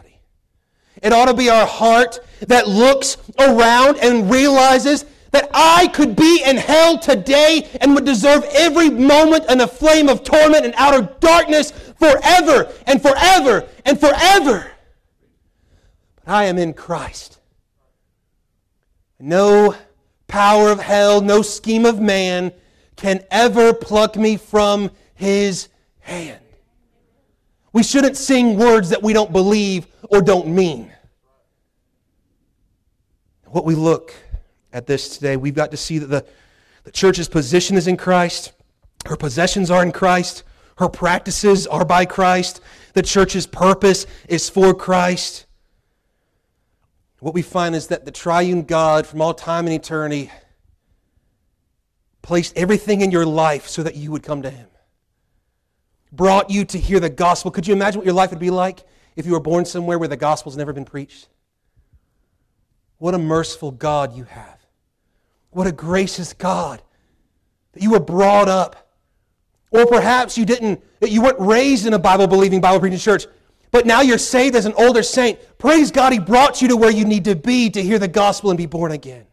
It ought to be our heart that looks around and realizes that I could be in hell today and would deserve every moment in a flame of torment and outer darkness forever and forever and forever. But I am in Christ. No power of hell, no scheme of man can ever pluck me from his hand. We shouldn't sing words that we don't believe or don't mean. What we look at this today, we've got to see that the, the church's position is in Christ, her possessions are in Christ, her practices are by Christ, the church's purpose is for Christ. What we find is that the triune God from all time and eternity placed everything in your life so that you would come to Him. Brought you to hear the gospel. Could you imagine what your life would be like if you were born somewhere where the gospel's never been preached? What a merciful God you have. What a gracious God that you were brought up. Or perhaps you didn't, that you weren't raised in a Bible believing, Bible preaching church, but now you're saved as an older saint. Praise God, He brought you to where you need to be to hear the gospel and be born again.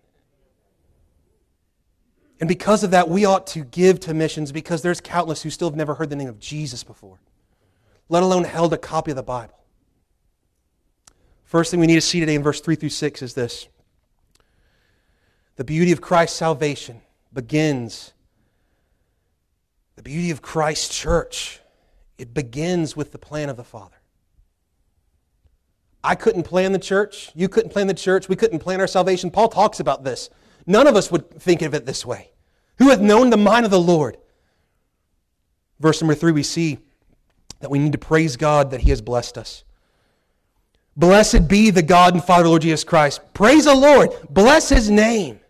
And because of that, we ought to give to missions because there's countless who still have never heard the name of Jesus before, let alone held a copy of the Bible. First thing we need to see today in verse 3 through 6 is this the beauty of Christ's salvation begins, the beauty of Christ's church, it begins with the plan of the Father. I couldn't plan the church. You couldn't plan the church. We couldn't plan our salvation. Paul talks about this. None of us would think of it this way. Who hath known the mind of the Lord? Verse number three, we see that we need to praise God that He has blessed us. Blessed be the God and Father, Lord Jesus Christ. Praise the Lord. Bless His name.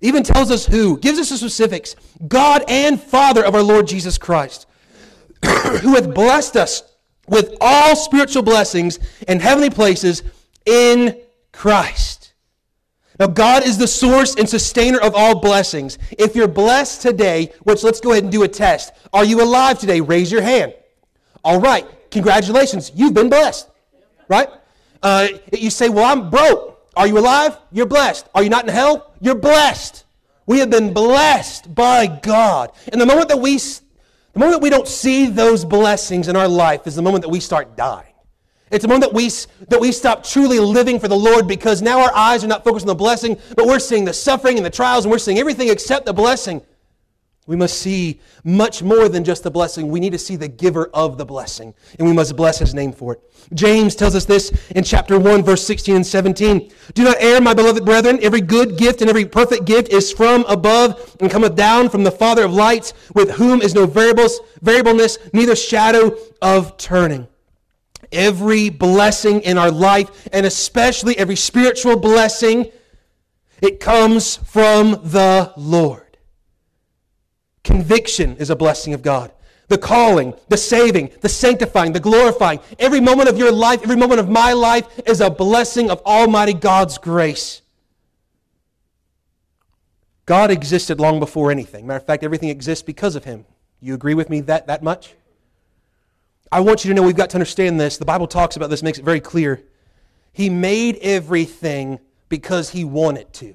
Even tells us who, gives us the specifics God and Father of our Lord Jesus Christ, who hath blessed us with all spiritual blessings in heavenly places in Christ. Now, God is the source and sustainer of all blessings. If you're blessed today, which let's go ahead and do a test. Are you alive today? Raise your hand. All right. Congratulations. You've been blessed. Right? Uh, you say, Well, I'm broke. Are you alive? You're blessed. Are you not in hell? You're blessed. We have been blessed by God. And the moment that we the moment that we don't see those blessings in our life is the moment that we start dying. It's a moment that we, that we stop truly living for the Lord because now our eyes are not focused on the blessing, but we're seeing the suffering and the trials and we're seeing everything except the blessing. We must see much more than just the blessing. We need to see the giver of the blessing, and we must bless his name for it. James tells us this in chapter 1, verse 16 and 17. Do not err, my beloved brethren. Every good gift and every perfect gift is from above and cometh down from the Father of lights, with whom is no variables, variableness, neither shadow of turning. Every blessing in our life, and especially every spiritual blessing, it comes from the Lord. Conviction is a blessing of God. The calling, the saving, the sanctifying, the glorifying. Every moment of your life, every moment of my life is a blessing of Almighty God's grace. God existed long before anything. Matter of fact, everything exists because of Him. You agree with me that, that much? I want you to know we've got to understand this. The Bible talks about this, makes it very clear. He made everything because He wanted to.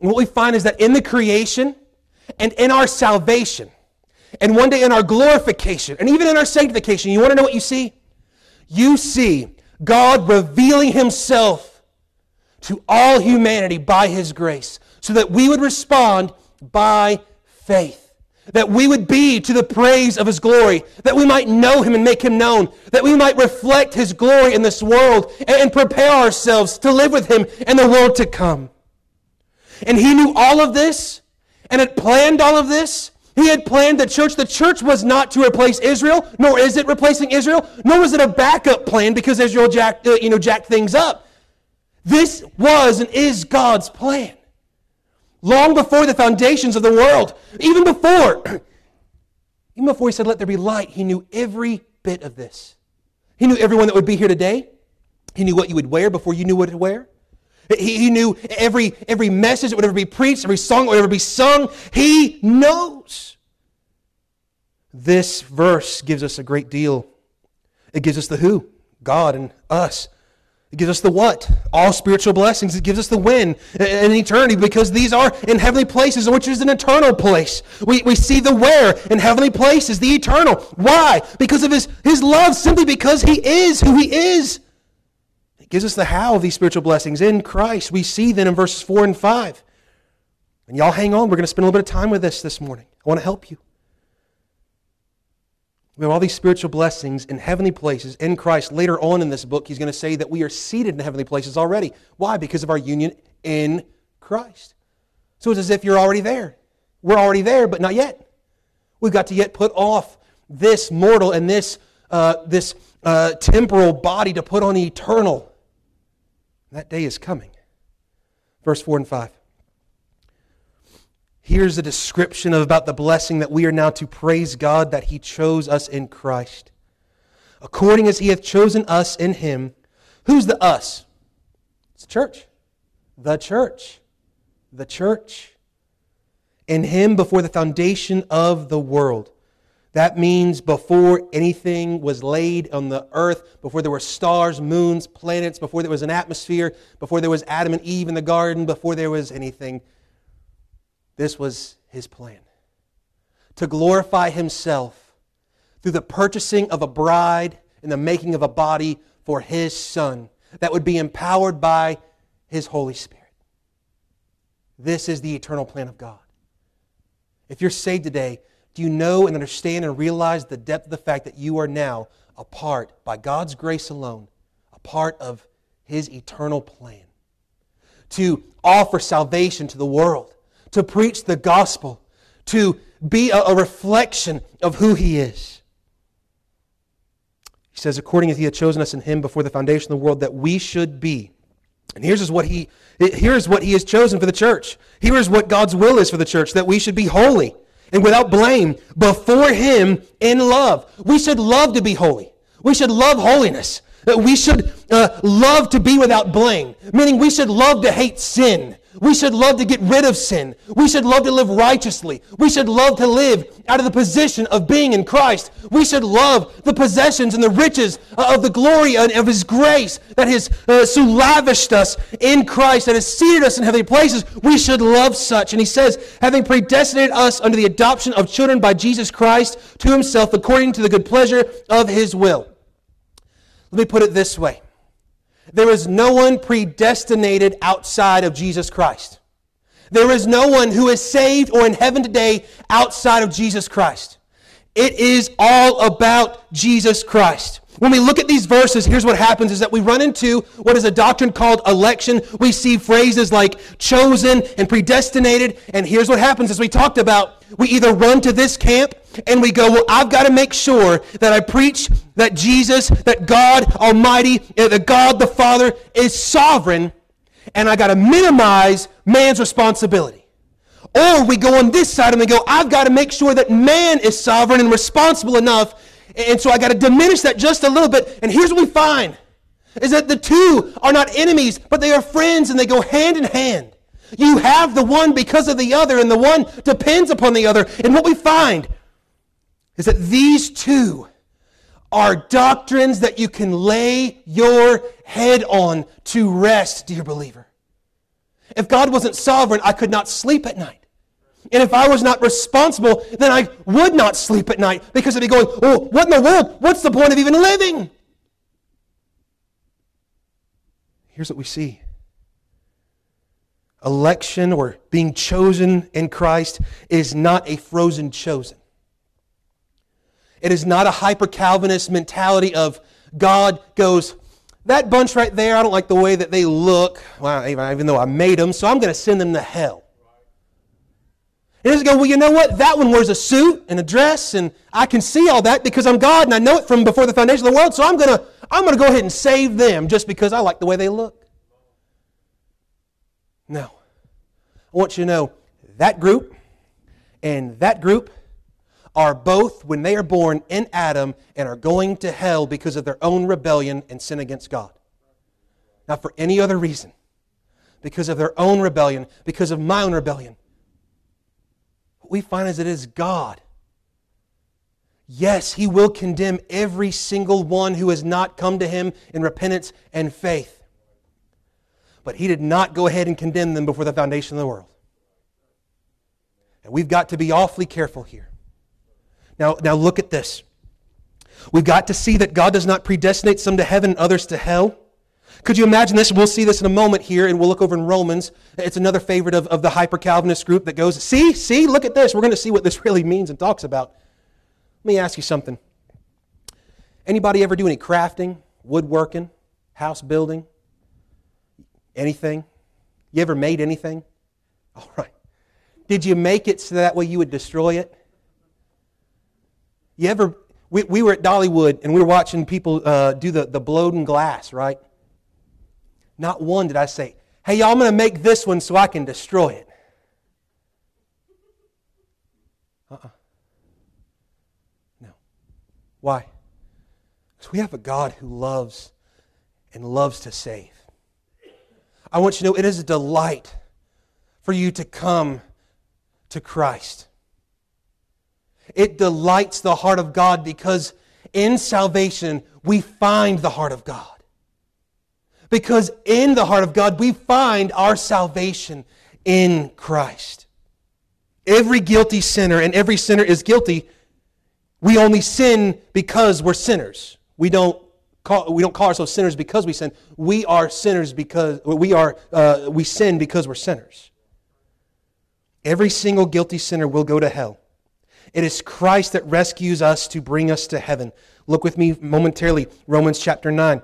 And what we find is that in the creation, and in our salvation, and one day in our glorification, and even in our sanctification, you want to know what you see? You see God revealing Himself to all humanity by his grace, so that we would respond by faith. That we would be to the praise of his glory, that we might know him and make him known, that we might reflect his glory in this world and prepare ourselves to live with him in the world to come. And he knew all of this and had planned all of this. He had planned the church. The church was not to replace Israel, nor is it replacing Israel, nor was it a backup plan because Israel jacked, uh, you know, jacked things up. This was and is God's plan. Long before the foundations of the world, even before, even before he said, Let there be light, he knew every bit of this. He knew everyone that would be here today. He knew what you would wear before you knew what to wear. He, he knew every, every message that would ever be preached, every song that would ever be sung. He knows. This verse gives us a great deal. It gives us the who, God and us. It gives us the what? All spiritual blessings. It gives us the when in eternity because these are in heavenly places, which is an eternal place. We, we see the where in heavenly places, the eternal. Why? Because of his, his love, simply because he is who he is. It gives us the how of these spiritual blessings in Christ. We see then in verses 4 and 5. And y'all hang on. We're going to spend a little bit of time with this this morning. I want to help you. We have all these spiritual blessings in heavenly places in Christ. Later on in this book, he's going to say that we are seated in heavenly places already. Why? Because of our union in Christ. So it's as if you're already there. We're already there, but not yet. We've got to yet put off this mortal and this, uh, this uh, temporal body to put on the eternal. That day is coming. Verse 4 and 5. Here's a description of about the blessing that we are now to praise God that He chose us in Christ. According as He hath chosen us in Him. Who's the us? It's the church. The church. The church. In Him before the foundation of the world. That means before anything was laid on the earth, before there were stars, moons, planets, before there was an atmosphere, before there was Adam and Eve in the garden, before there was anything this was his plan to glorify himself through the purchasing of a bride and the making of a body for his son that would be empowered by his Holy Spirit. This is the eternal plan of God. If you're saved today, do you know and understand and realize the depth of the fact that you are now a part, by God's grace alone, a part of his eternal plan? To offer salvation to the world to preach the gospel, to be a, a reflection of who he is. He says, according as he had chosen us in him before the foundation of the world, that we should be. And here's what he here's what he has chosen for the church. Here is what God's will is for the church, that we should be holy and without blame before him in love. We should love to be holy. We should love holiness. We should uh, love to be without blame, meaning we should love to hate sin. We should love to get rid of sin. We should love to live righteously. We should love to live out of the position of being in Christ. We should love the possessions and the riches of the glory and of His grace that has uh, so lavished us in Christ, that has seated us in heavenly places. We should love such. And He says, having predestinated us under the adoption of children by Jesus Christ to Himself according to the good pleasure of His will. Let me put it this way there is no one predestinated outside of Jesus Christ. There is no one who is saved or in heaven today outside of Jesus Christ. It is all about Jesus Christ. When we look at these verses, here's what happens is that we run into what is a doctrine called election. We see phrases like chosen and predestinated. And here's what happens as we talked about. We either run to this camp and we go, well, I've got to make sure that I preach that Jesus, that God Almighty, uh, that God the Father is sovereign, and I got to minimize man's responsibility. Or we go on this side and we go, I've got to make sure that man is sovereign and responsible enough and so I got to diminish that just a little bit. And here's what we find is that the two are not enemies, but they are friends and they go hand in hand. You have the one because of the other, and the one depends upon the other. And what we find is that these two are doctrines that you can lay your head on to rest, dear believer. If God wasn't sovereign, I could not sleep at night. And if I was not responsible, then I would not sleep at night because I'd be going, oh, what in the world? What's the point of even living? Here's what we see election or being chosen in Christ is not a frozen chosen. It is not a hyper Calvinist mentality of God goes, that bunch right there, I don't like the way that they look, well, even though I made them, so I'm going to send them to hell. He doesn't go, well, you know what? That one wears a suit and a dress, and I can see all that because I'm God and I know it from before the foundation of the world, so I'm going to I'm going to go ahead and save them just because I like the way they look. No. I want you to know that group and that group are both, when they are born in Adam, and are going to hell because of their own rebellion and sin against God. Not for any other reason. Because of their own rebellion, because of my own rebellion. What we find is it is God. Yes, He will condemn every single one who has not come to Him in repentance and faith. But He did not go ahead and condemn them before the foundation of the world. And we've got to be awfully careful here. Now, now look at this. We've got to see that God does not predestinate some to heaven and others to hell. Could you imagine this? We'll see this in a moment here, and we'll look over in Romans. It's another favorite of, of the hyper Calvinist group that goes, See, see, look at this. We're going to see what this really means and talks about. Let me ask you something. Anybody ever do any crafting, woodworking, house building, anything? You ever made anything? All right. Did you make it so that way you would destroy it? You ever, we, we were at Dollywood and we were watching people uh, do the, the Bowden glass, right? Not one did I say, hey, y'all, I'm going to make this one so I can destroy it. Uh-uh. No. Why? Because we have a God who loves and loves to save. I want you to know it is a delight for you to come to Christ. It delights the heart of God because in salvation we find the heart of God. Because in the heart of God we find our salvation in Christ. Every guilty sinner, and every sinner is guilty, we only sin because we're sinners. We don't call, we don't call ourselves sinners because we sin. We are sinners because we are uh, we sin because we're sinners. Every single guilty sinner will go to hell. It is Christ that rescues us to bring us to heaven. Look with me momentarily, Romans chapter 9.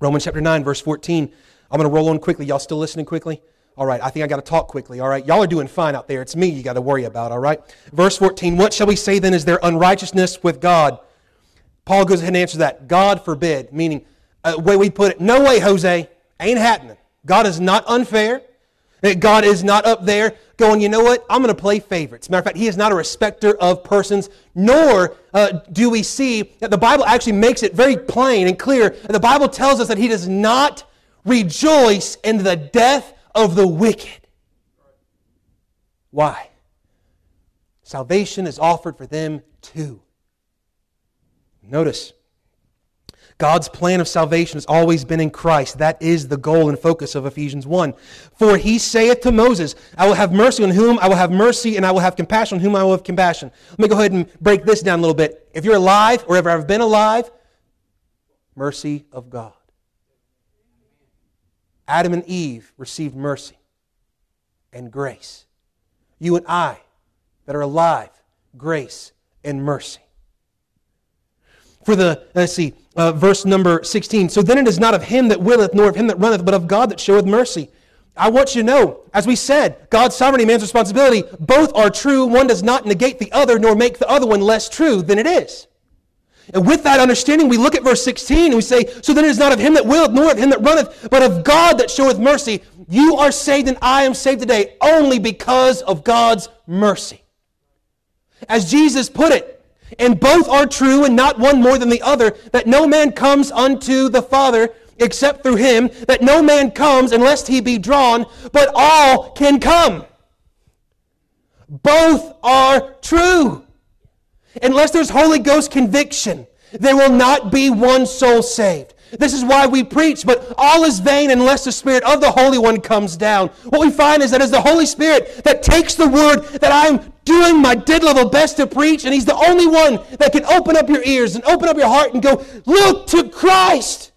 Romans chapter 9, verse 14. I'm going to roll on quickly. Y'all still listening quickly? All right, I think I got to talk quickly. All right, y'all are doing fine out there. It's me you got to worry about. All right, verse 14. What shall we say then is there unrighteousness with God? Paul goes ahead and answers that. God forbid, meaning, uh, way we put it, no way, Jose, ain't happening. God is not unfair. God is not up there going, you know what, I'm going to play favorites. Matter of fact, He is not a respecter of persons, nor uh, do we see that the Bible actually makes it very plain and clear. The Bible tells us that He does not rejoice in the death of the wicked. Why? Salvation is offered for them too. Notice, God's plan of salvation has always been in Christ. That is the goal and focus of Ephesians 1. For he saith to Moses, I will have mercy on whom I will have mercy, and I will have compassion on whom I will have compassion. Let me go ahead and break this down a little bit. If you're alive, or ever have been alive, mercy of God. Adam and Eve received mercy and grace. You and I that are alive, grace and mercy. For the, let's see, uh, verse number 16. So then it is not of him that willeth, nor of him that runneth, but of God that showeth mercy. I want you to know, as we said, God's sovereignty, man's responsibility, both are true. One does not negate the other, nor make the other one less true than it is. And with that understanding, we look at verse 16 and we say, So then it is not of him that willeth, nor of him that runneth, but of God that showeth mercy. You are saved, and I am saved today only because of God's mercy. As Jesus put it, and both are true, and not one more than the other, that no man comes unto the Father except through him, that no man comes unless he be drawn, but all can come. Both are true. Unless there's Holy Ghost conviction, there will not be one soul saved. This is why we preach, but all is vain unless the Spirit of the Holy One comes down. What we find is that it's the Holy Spirit that takes the word that I'm doing my dead level best to preach, and He's the only one that can open up your ears and open up your heart and go, Look to Christ.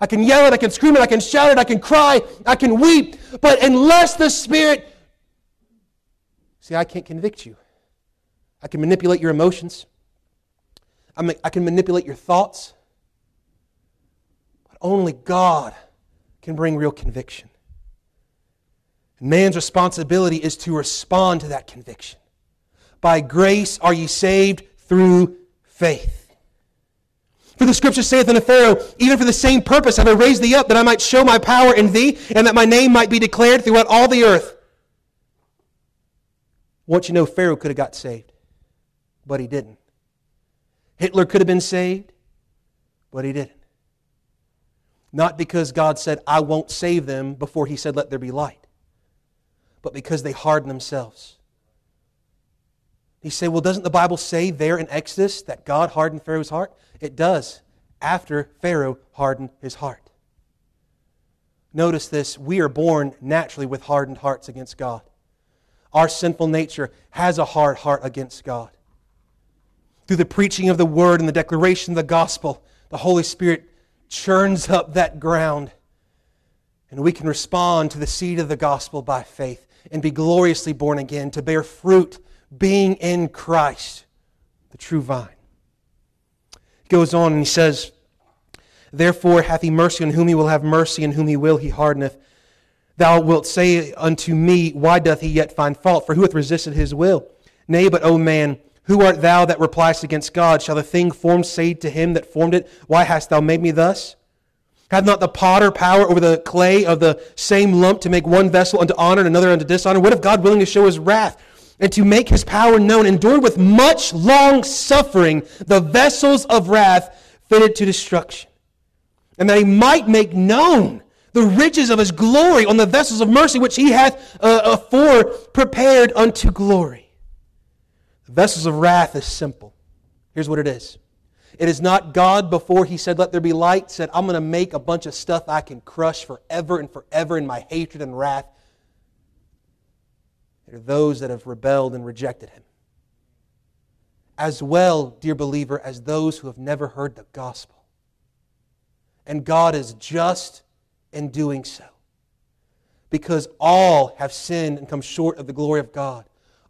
I can yell it, I can scream it, I can shout it, I can cry, I can weep. But unless the Spirit. See, I can't convict you. I can manipulate your emotions, I can manipulate your thoughts. But only God can bring real conviction. And man's responsibility is to respond to that conviction. By grace are ye saved through faith. For the scripture saith unto Pharaoh, Even for the same purpose have I raised thee up, that I might show my power in thee, and that my name might be declared throughout all the earth. Once you know, Pharaoh could have got saved, but he didn't. Hitler could have been saved, but he didn't. Not because God said, I won't save them before he said, Let there be light, but because they hardened themselves. He said, Well, doesn't the Bible say there in Exodus that God hardened Pharaoh's heart? It does, after Pharaoh hardened his heart. Notice this we are born naturally with hardened hearts against God. Our sinful nature has a hard heart against God. Through the preaching of the word and the declaration of the gospel, the Holy Spirit churns up that ground. And we can respond to the seed of the gospel by faith and be gloriously born again to bear fruit, being in Christ, the true vine. He goes on and he says, Therefore hath he mercy on whom he will have mercy, and whom he will he hardeneth. Thou wilt say unto me, Why doth he yet find fault? For who hath resisted his will? Nay, but, O man, who art thou that repliest against God? Shall the thing formed say to him that formed it, Why hast thou made me thus? Hath not the potter power over the clay of the same lump to make one vessel unto honor and another unto dishonor? What if God willing to show his wrath and to make his power known, endured with much long suffering the vessels of wrath fitted to destruction, and that he might make known the riches of his glory on the vessels of mercy which he hath uh, afore prepared unto glory. Vessels of wrath is simple. Here's what it is. It is not God before he said, Let there be light, said, I'm going to make a bunch of stuff I can crush forever and forever in my hatred and wrath. There are those that have rebelled and rejected him. As well, dear believer, as those who have never heard the gospel. And God is just in doing so. Because all have sinned and come short of the glory of God.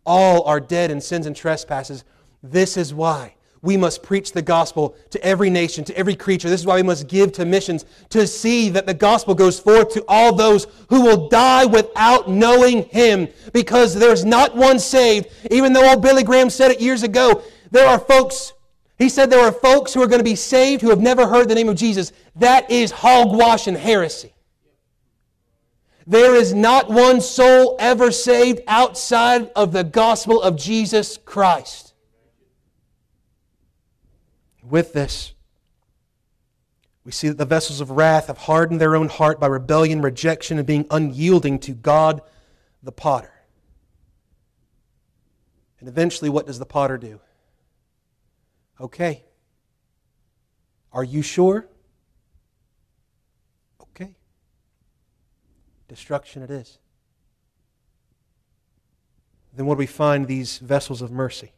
All are dead in sins and trespasses. This is why we must preach the gospel to every nation, to every creature. This is why we must give to missions, to see that the gospel goes forth to all those who will die without knowing Him, because there's not one saved. Even though old Billy Graham said it years ago, there are folks, he said there are folks who are going to be saved who have never heard the name of Jesus. That is hogwash and heresy. There is not one soul ever saved outside of the gospel of Jesus Christ. With this, we see that the vessels of wrath have hardened their own heart by rebellion, rejection, and being unyielding to God the potter. And eventually, what does the potter do? Okay. Are you sure? Okay. Destruction it is. Then what do we find these vessels of mercy?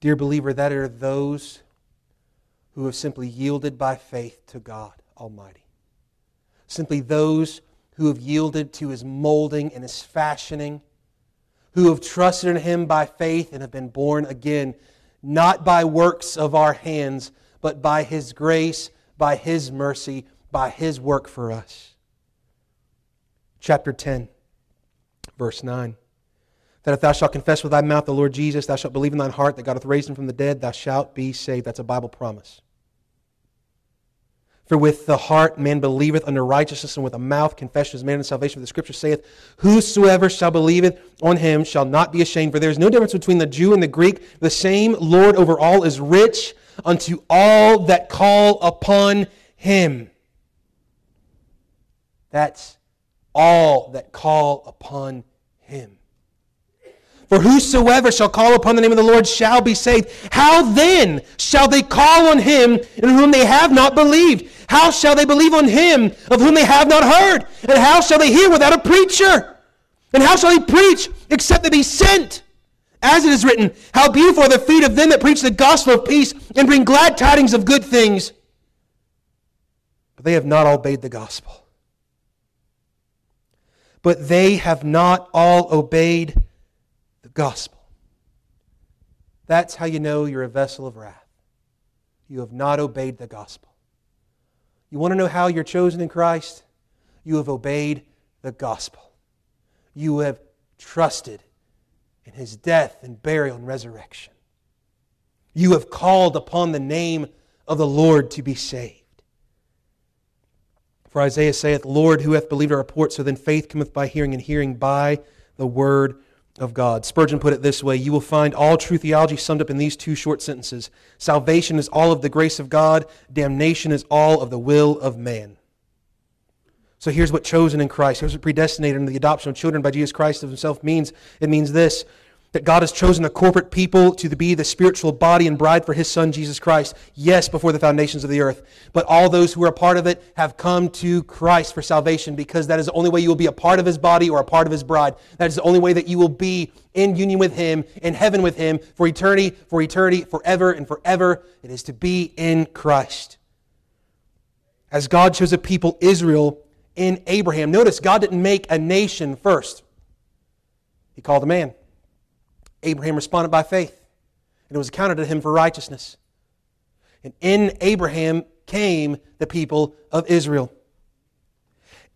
Dear believer, that are those who have simply yielded by faith to God Almighty. Simply those who have yielded to His molding and His fashioning, who have trusted in Him by faith and have been born again, not by works of our hands, but by His grace, by His mercy, by His work for us. Chapter 10, verse 9 that if thou shalt confess with thy mouth the Lord Jesus, thou shalt believe in thine heart that God hath raised him from the dead, thou shalt be saved. That's a Bible promise. For with the heart man believeth unto righteousness, and with the mouth confession is made unto salvation. For the scripture saith, Whosoever shall believeth on him shall not be ashamed. For there is no difference between the Jew and the Greek. The same Lord over all is rich unto all that call upon him. That's all that call upon him. For whosoever shall call upon the name of the Lord shall be saved. How then shall they call on him in whom they have not believed? How shall they believe on him of whom they have not heard? And how shall they hear without a preacher? And how shall they preach except they be sent? As it is written, How beautiful are the feet of them that preach the gospel of peace and bring glad tidings of good things. but they have not obeyed the gospel. But they have not all obeyed the gospel. That's how you know you're a vessel of wrath. You have not obeyed the gospel. You want to know how you're chosen in Christ? You have obeyed the gospel. You have trusted in his death and burial and resurrection. You have called upon the name of the Lord to be saved. For Isaiah saith, Lord, who hath believed our report? So then faith cometh by hearing, and hearing by the word of God. Spurgeon put it this way You will find all true theology summed up in these two short sentences Salvation is all of the grace of God, damnation is all of the will of man. So here's what chosen in Christ, here's what predestinated in the adoption of children by Jesus Christ of himself means. It means this that God has chosen a corporate people to be the spiritual body and bride for his son Jesus Christ. Yes, before the foundations of the earth. But all those who are a part of it have come to Christ for salvation because that is the only way you will be a part of his body or a part of his bride. That is the only way that you will be in union with him, in heaven with him, for eternity, for eternity, forever and forever. It is to be in Christ. As God chose a people, Israel, in Abraham. Notice God didn't make a nation first. He called a man. Abraham responded by faith, and it was accounted to him for righteousness. And in Abraham came the people of Israel.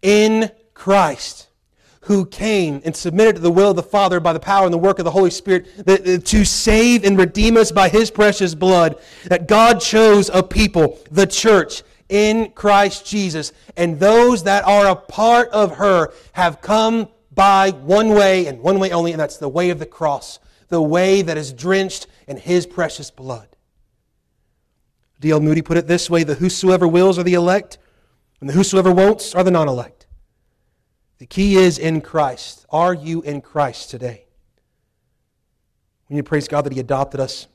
In Christ, who came and submitted to the will of the Father by the power and the work of the Holy Spirit to save and redeem us by his precious blood, that God chose a people, the church, in Christ Jesus. And those that are a part of her have come by one way and one way only, and that's the way of the cross the way that is drenched in his precious blood. D.L. Moody put it this way the whosoever wills are the elect, and the whosoever won'ts are the non elect. The key is in Christ. Are you in Christ today? We need to praise God that He adopted us.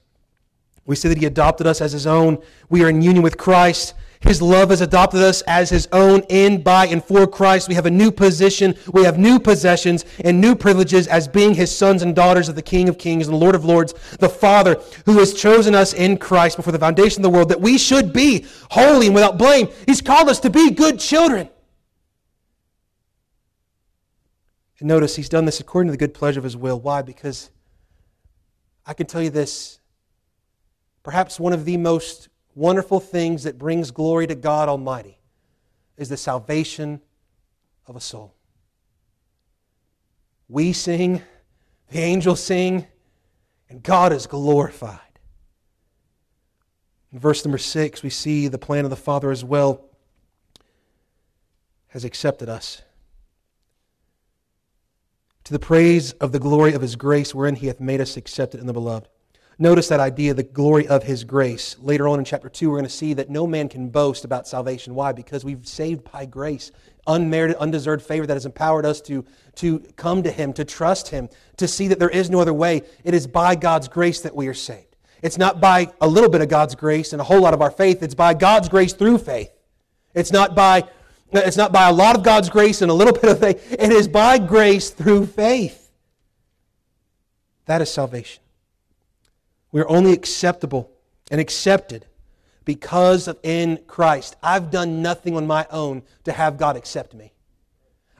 We say that He adopted us as His own. We are in union with Christ. His love has adopted us as His own in, by, and for Christ. We have a new position, we have new possessions, and new privileges as being His sons and daughters of the King of Kings and the Lord of Lords, the Father, who has chosen us in Christ before the foundation of the world, that we should be holy and without blame. He's called us to be good children. And notice, He's done this according to the good pleasure of His will. Why? Because I can tell you this perhaps one of the most wonderful things that brings glory to God Almighty is the salvation of a soul. We sing, the angels sing, and God is glorified. In verse number six, we see the plan of the Father as well has accepted us. To the praise of the glory of his grace, wherein he hath made us accepted in the beloved. Notice that idea, the glory of His grace. Later on in chapter 2, we're going to see that no man can boast about salvation. Why? Because we've saved by grace, unmerited, undeserved favor that has empowered us to, to come to Him, to trust Him, to see that there is no other way. It is by God's grace that we are saved. It's not by a little bit of God's grace and a whole lot of our faith. It's by God's grace through faith. It's not by, it's not by a lot of God's grace and a little bit of faith. It is by grace through faith. That is salvation. We are only acceptable and accepted because of in Christ. I've done nothing on my own to have God accept me.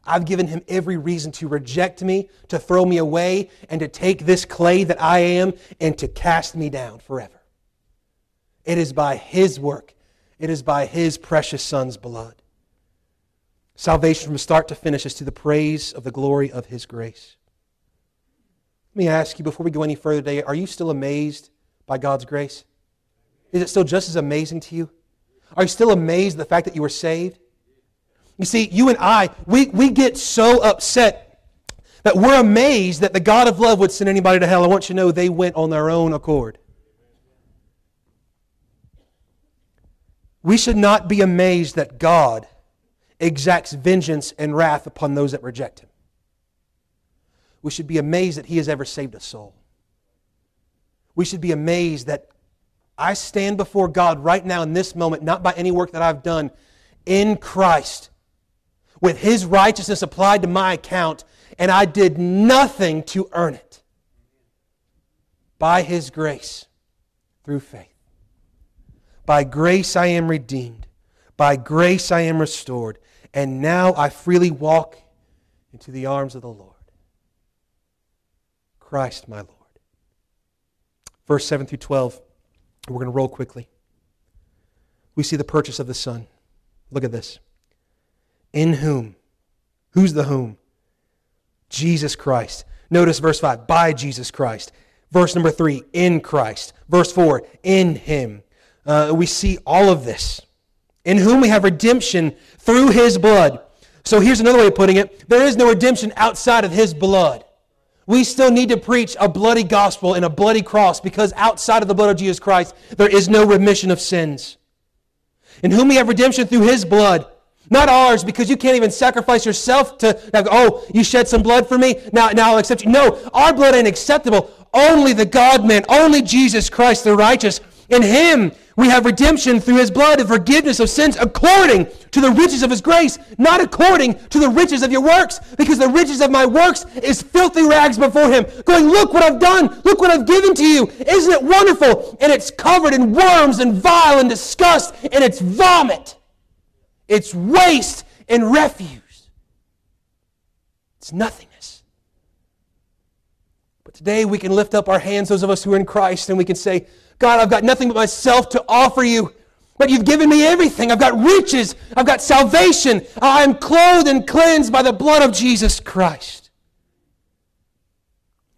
I've given him every reason to reject me, to throw me away, and to take this clay that I am and to cast me down forever. It is by his work, it is by his precious son's blood. Salvation from start to finish is to the praise of the glory of his grace. Let me ask you before we go any further today are you still amazed by God's grace? Is it still just as amazing to you? Are you still amazed at the fact that you were saved? You see, you and I, we, we get so upset that we're amazed that the God of love would send anybody to hell. I want you to know they went on their own accord. We should not be amazed that God exacts vengeance and wrath upon those that reject Him we should be amazed that He has ever saved a soul. We should be amazed that I stand before God right now in this moment, not by any work that I've done, in Christ, with His righteousness applied to my account, and I did nothing to earn it. By His grace, through faith. By grace I am redeemed. By grace I am restored, and now I freely walk into the arms of the Lord. Christ my Lord. Verse 7 through 12. We're going to roll quickly. We see the purchase of the Son. Look at this. In whom? Who's the whom? Jesus Christ. Notice verse 5 by Jesus Christ. Verse number 3 in Christ. Verse 4 in Him. Uh, we see all of this. In whom we have redemption through His blood. So here's another way of putting it there is no redemption outside of His blood. We still need to preach a bloody gospel and a bloody cross because outside of the blood of Jesus Christ, there is no remission of sins. In whom we have redemption through his blood. Not ours, because you can't even sacrifice yourself to, now, oh, you shed some blood for me, now, now I'll accept you. No, our blood ain't acceptable. Only the God man, only Jesus Christ the righteous. In him we have redemption through his blood and forgiveness of sins according to the riches of his grace, not according to the riches of your works, because the riches of my works is filthy rags before him, going, Look what I've done, look what I've given to you. Isn't it wonderful? And it's covered in worms and vile and disgust, and it's vomit, it's waste and refuse, it's nothingness. Today we can lift up our hands, those of us who are in Christ, and we can say, God, I've got nothing but myself to offer you. But you've given me everything. I've got riches. I've got salvation. I'm clothed and cleansed by the blood of Jesus Christ.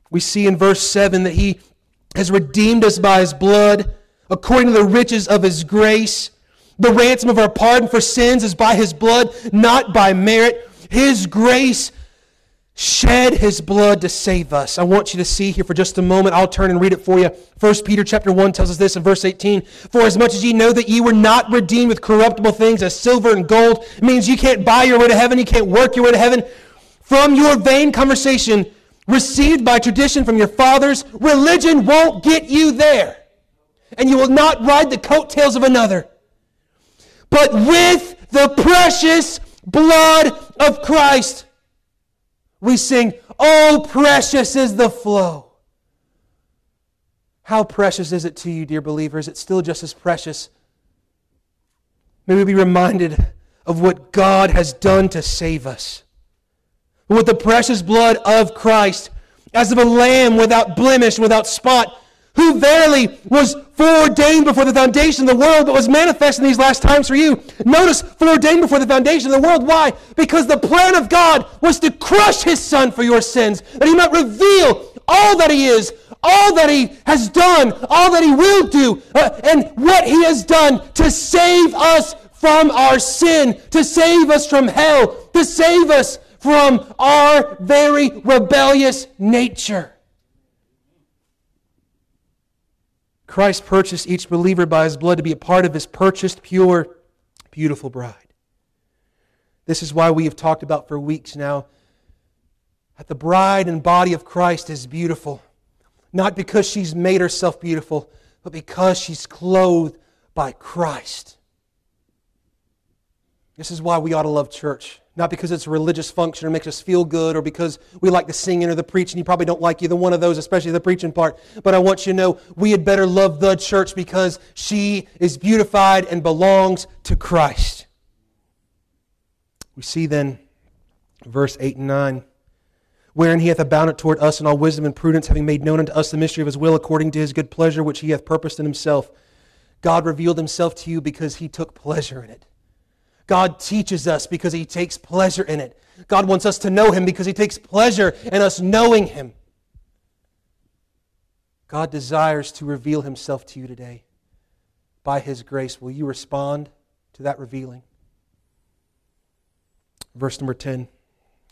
We see in verse 7 that He has redeemed us by His blood according to the riches of His grace. The ransom of our pardon for sins is by His blood, not by merit. His grace shed his blood to save us. I want you to see here for just a moment. I'll turn and read it for you. 1 Peter chapter 1 tells us this in verse 18. For as much as ye know that ye were not redeemed with corruptible things as silver and gold, means you can't buy your way to heaven, you can't work your way to heaven. From your vain conversation received by tradition from your fathers, religion won't get you there. And you will not ride the coattails of another. But with the precious blood of Christ, we sing, Oh, precious is the flow. How precious is it to you, dear believers? It's still just as precious. May we be reminded of what God has done to save us. With the precious blood of Christ, as of a lamb without blemish, without spot, who verily was foreordained before the foundation of the world, but was manifest in these last times for you. Notice, foreordained before the foundation of the world. Why? Because the plan of God was to crush his son for your sins, that he might reveal all that he is, all that he has done, all that he will do, uh, and what he has done to save us from our sin, to save us from hell, to save us from our very rebellious nature. Christ purchased each believer by his blood to be a part of his purchased, pure, beautiful bride. This is why we have talked about for weeks now that the bride and body of Christ is beautiful. Not because she's made herself beautiful, but because she's clothed by Christ. This is why we ought to love church. Not because it's a religious function or makes us feel good or because we like the singing or the preaching. You probably don't like either one of those, especially the preaching part. But I want you to know we had better love the church because she is beautified and belongs to Christ. We see then verse 8 and 9 wherein he hath abounded toward us in all wisdom and prudence, having made known unto us the mystery of his will according to his good pleasure, which he hath purposed in himself. God revealed himself to you because he took pleasure in it. God teaches us because he takes pleasure in it. God wants us to know him because he takes pleasure in us knowing him. God desires to reveal himself to you today by his grace. Will you respond to that revealing? Verse number 10.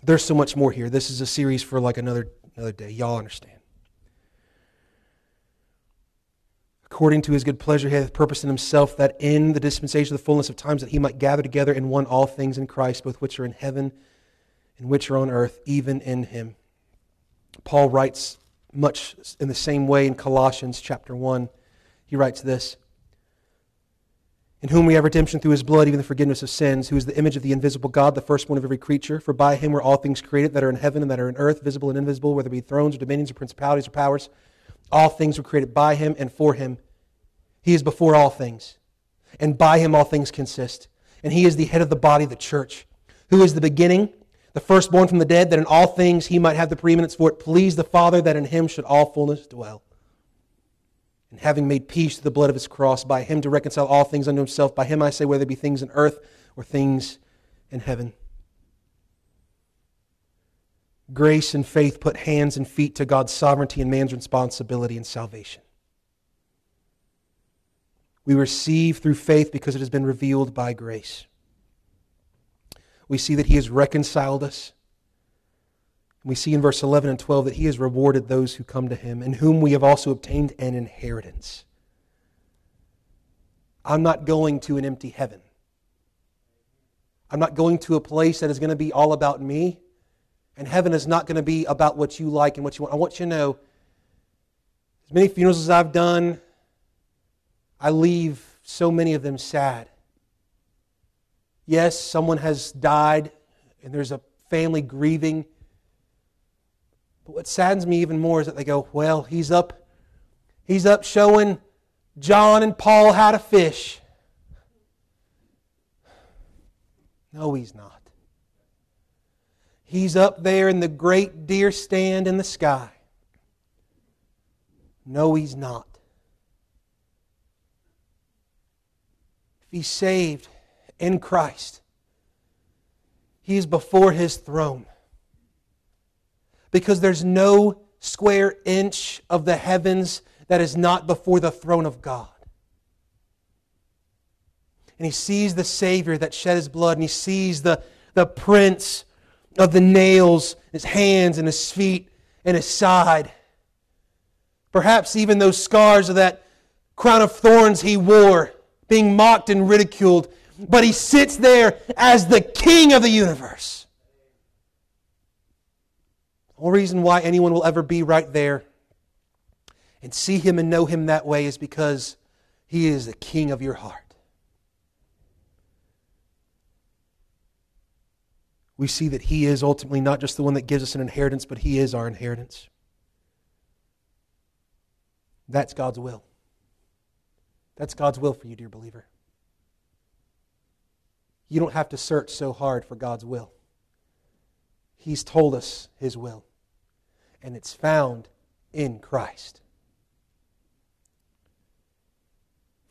There's so much more here. This is a series for like another, another day. Y'all understand. According to his good pleasure, he hath purposed in himself that in the dispensation of the fullness of times that he might gather together in one all things in Christ, both which are in heaven and which are on earth, even in him. Paul writes much in the same way in Colossians chapter 1. He writes this In whom we have redemption through his blood, even the forgiveness of sins, who is the image of the invisible God, the firstborn of every creature. For by him were all things created that are in heaven and that are in earth, visible and invisible, whether it be thrones or dominions or principalities or powers. All things were created by him and for him. He is before all things, and by him all things consist. and he is the head of the body, the church, who is the beginning, the firstborn from the dead, that in all things he might have the preeminence, for it pleased the Father that in him should all fullness dwell. And having made peace through the blood of his cross, by him to reconcile all things unto himself, by him I say, whether it be things in earth or things in heaven. Grace and faith put hands and feet to God's sovereignty and man's responsibility in salvation. We receive through faith because it has been revealed by grace. We see that He has reconciled us. We see in verse 11 and 12 that He has rewarded those who come to Him, in whom we have also obtained an inheritance. I'm not going to an empty heaven. I'm not going to a place that is going to be all about me. And heaven is not going to be about what you like and what you want. I want you to know as many funerals as I've done, I leave so many of them sad. Yes, someone has died and there's a family grieving. But what saddens me even more is that they go, well, he's up, he's up showing John and Paul how to fish. No, he's not. He's up there in the great deer stand in the sky. No, he's not. If he's saved in Christ, he is before his throne. Because there's no square inch of the heavens that is not before the throne of God. And he sees the Savior that shed his blood, and he sees the, the Prints of the nails, his hands and his feet and his side. Perhaps even those scars of that crown of thorns he wore, being mocked and ridiculed. But he sits there as the king of the universe. The only reason why anyone will ever be right there and see him and know him that way is because he is the king of your heart. We see that He is ultimately not just the one that gives us an inheritance, but He is our inheritance. That's God's will. That's God's will for you, dear believer. You don't have to search so hard for God's will. He's told us His will, and it's found in Christ.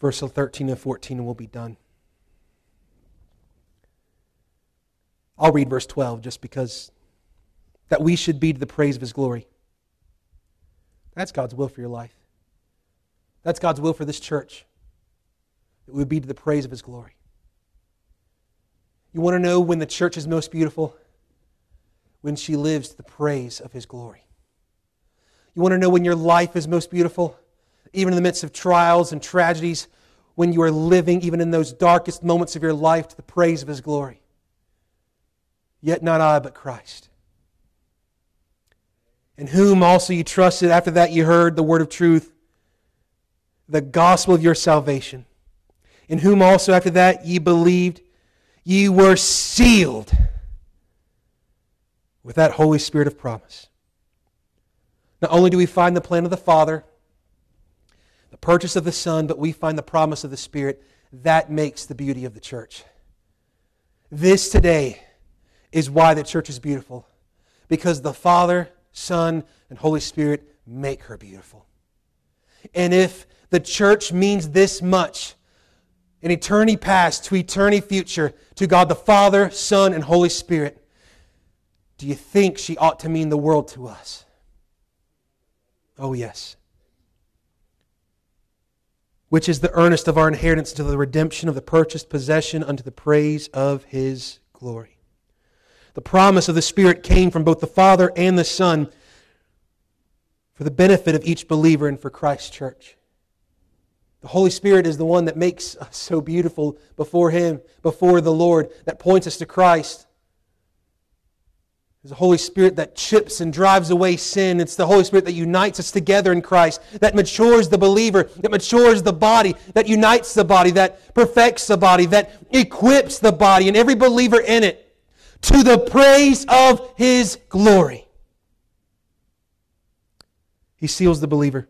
Verse 13 and 14, and we'll be done. I'll read verse 12 just because that we should be to the praise of his glory. That's God's will for your life. That's God's will for this church. That we would be to the praise of his glory. You want to know when the church is most beautiful? When she lives to the praise of his glory. You want to know when your life is most beautiful? Even in the midst of trials and tragedies, when you are living, even in those darkest moments of your life, to the praise of his glory. Yet not I, but Christ. In whom also you trusted. After that, you heard the word of truth, the gospel of your salvation. In whom also, after that, ye believed, ye were sealed with that Holy Spirit of promise. Not only do we find the plan of the Father, the purchase of the Son, but we find the promise of the Spirit. That makes the beauty of the church. This today is why the church is beautiful. Because the Father, Son, and Holy Spirit make her beautiful. And if the church means this much, in eternity past to eternity future, to God the Father, Son, and Holy Spirit, do you think she ought to mean the world to us? Oh, yes. Which is the earnest of our inheritance to the redemption of the purchased possession unto the praise of his glory. The promise of the Spirit came from both the Father and the Son for the benefit of each believer and for Christ's church. The Holy Spirit is the one that makes us so beautiful before Him, before the Lord, that points us to Christ. It's the Holy Spirit that chips and drives away sin. It's the Holy Spirit that unites us together in Christ, that matures the believer, that matures the body, that unites the body, that perfects the body, that equips the body, and every believer in it to the praise of his glory. He seals the believer.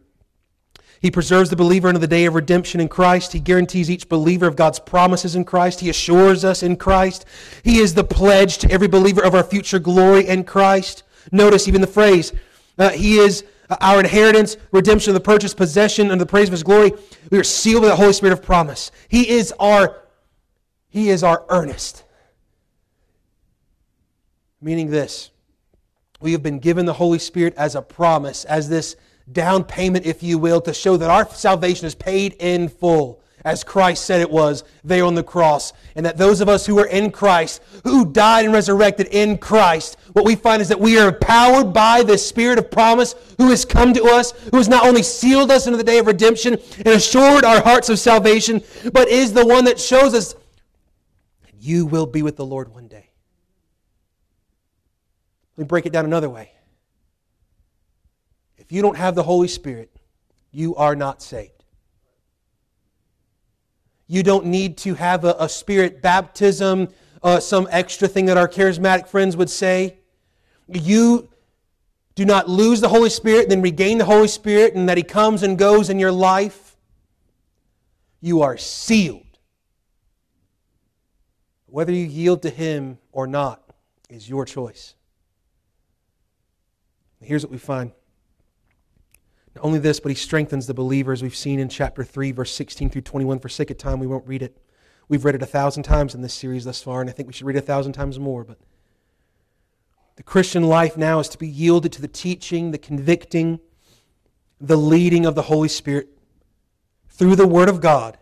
He preserves the believer unto the day of redemption in Christ. He guarantees each believer of God's promises in Christ. He assures us in Christ. He is the pledge to every believer of our future glory in Christ. Notice even the phrase, uh, He is our inheritance, redemption of the purchased possession, and the praise of His glory. We are sealed with the Holy Spirit of promise. He is our, He is our earnest. Meaning this, we have been given the Holy Spirit as a promise, as this down payment, if you will, to show that our salvation is paid in full, as Christ said it was there on the cross. And that those of us who are in Christ, who died and resurrected in Christ, what we find is that we are empowered by the Spirit of promise who has come to us, who has not only sealed us into the day of redemption and assured our hearts of salvation, but is the one that shows us you will be with the Lord one day. Let me break it down another way. If you don't have the Holy Spirit, you are not saved. You don't need to have a, a spirit baptism, uh, some extra thing that our charismatic friends would say. You do not lose the Holy Spirit, then regain the Holy Spirit, and that He comes and goes in your life. You are sealed. Whether you yield to Him or not is your choice. Here's what we find. Not only this, but he strengthens the believer, as we've seen in chapter 3, verse 16 through 21. For sake of time, we won't read it. We've read it a thousand times in this series thus far, and I think we should read it a thousand times more. But the Christian life now is to be yielded to the teaching, the convicting, the leading of the Holy Spirit through the Word of God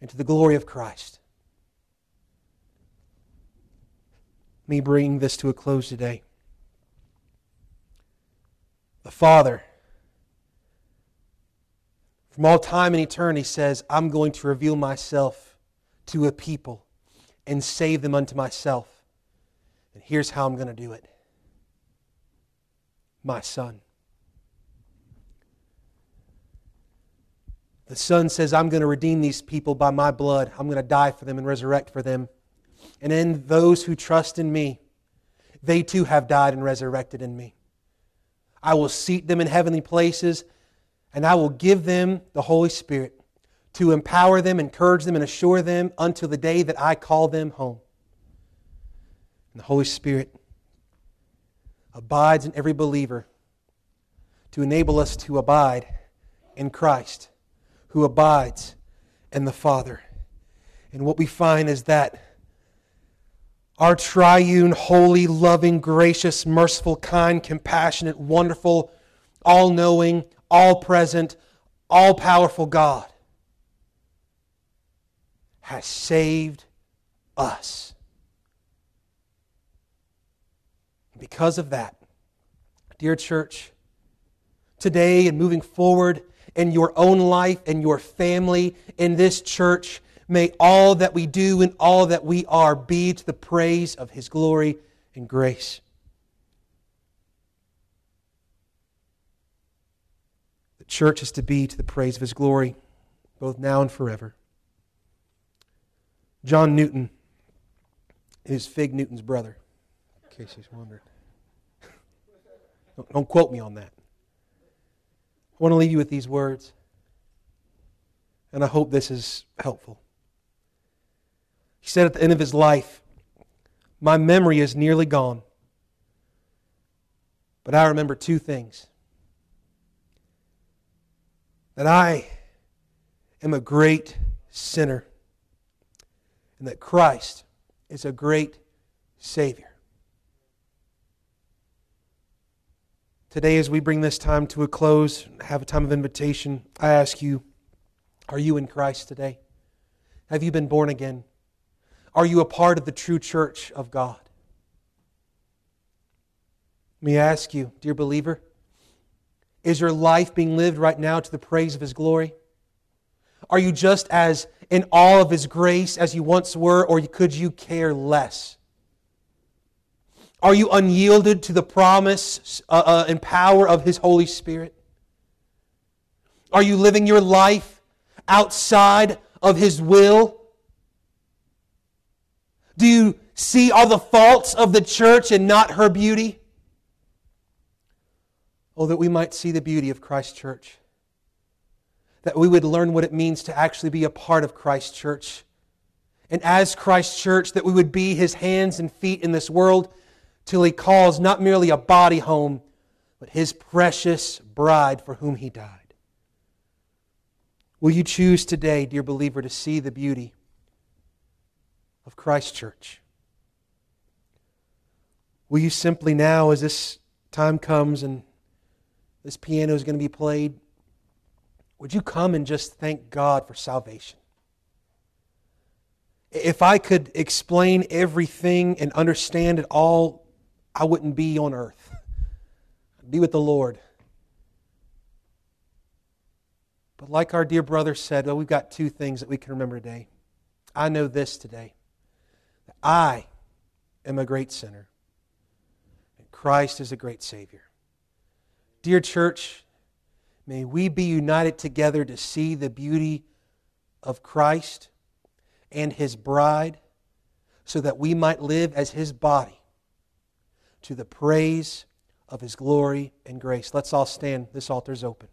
and to the glory of Christ. Me bringing this to a close today. The Father from all time and eternity says, I'm going to reveal myself to a people and save them unto myself. And here's how I'm going to do it my Son. The Son says, I'm going to redeem these people by my blood. I'm going to die for them and resurrect for them. And in those who trust in me, they too have died and resurrected in me. I will seat them in heavenly places and I will give them the Holy Spirit to empower them, encourage them, and assure them until the day that I call them home. And the Holy Spirit abides in every believer to enable us to abide in Christ, who abides in the Father. And what we find is that our triune, holy, loving, gracious, merciful, kind, compassionate, wonderful, all knowing, all present, all powerful God has saved us. Because of that, dear church, today and moving forward in your own life and your family in this church, may all that we do and all that we are be to the praise of His glory and grace. The church is to be to the praise of his glory, both now and forever. John Newton is Fig Newton's brother, in case he's wondering. Don't, don't quote me on that. I want to leave you with these words, and I hope this is helpful. He said at the end of his life, My memory is nearly gone, but I remember two things that I am a great sinner and that Christ is a great Savior. Today, as we bring this time to a close, have a time of invitation, I ask you, are you in Christ today? Have you been born again? Are you a part of the true church of God? Let me ask you, dear believer, is your life being lived right now to the praise of His glory? Are you just as in awe of His grace as you once were, or could you care less? Are you unyielded to the promise uh, uh, and power of His Holy Spirit? Are you living your life outside of His will? Do you see all the faults of the church and not her beauty? Oh, that we might see the beauty of Christ's church. that we would learn what it means to actually be a part of Christ's church. And as Christ's church, that we would be his hands and feet in this world till he calls not merely a body home, but his precious bride for whom he died. Will you choose today, dear believer, to see the beauty of Christ's church? Will you simply now, as this time comes and this piano is going to be played, would you come and just thank God for salvation? If I could explain everything and understand it all, I wouldn't be on earth. I'd be with the Lord. But like our dear brother said, well, we've got two things that we can remember today. I know this today. I am a great sinner. And Christ is a great Savior. Dear church, may we be united together to see the beauty of Christ and His bride so that we might live as His body to the praise of His glory and grace. Let's all stand. This altar is open.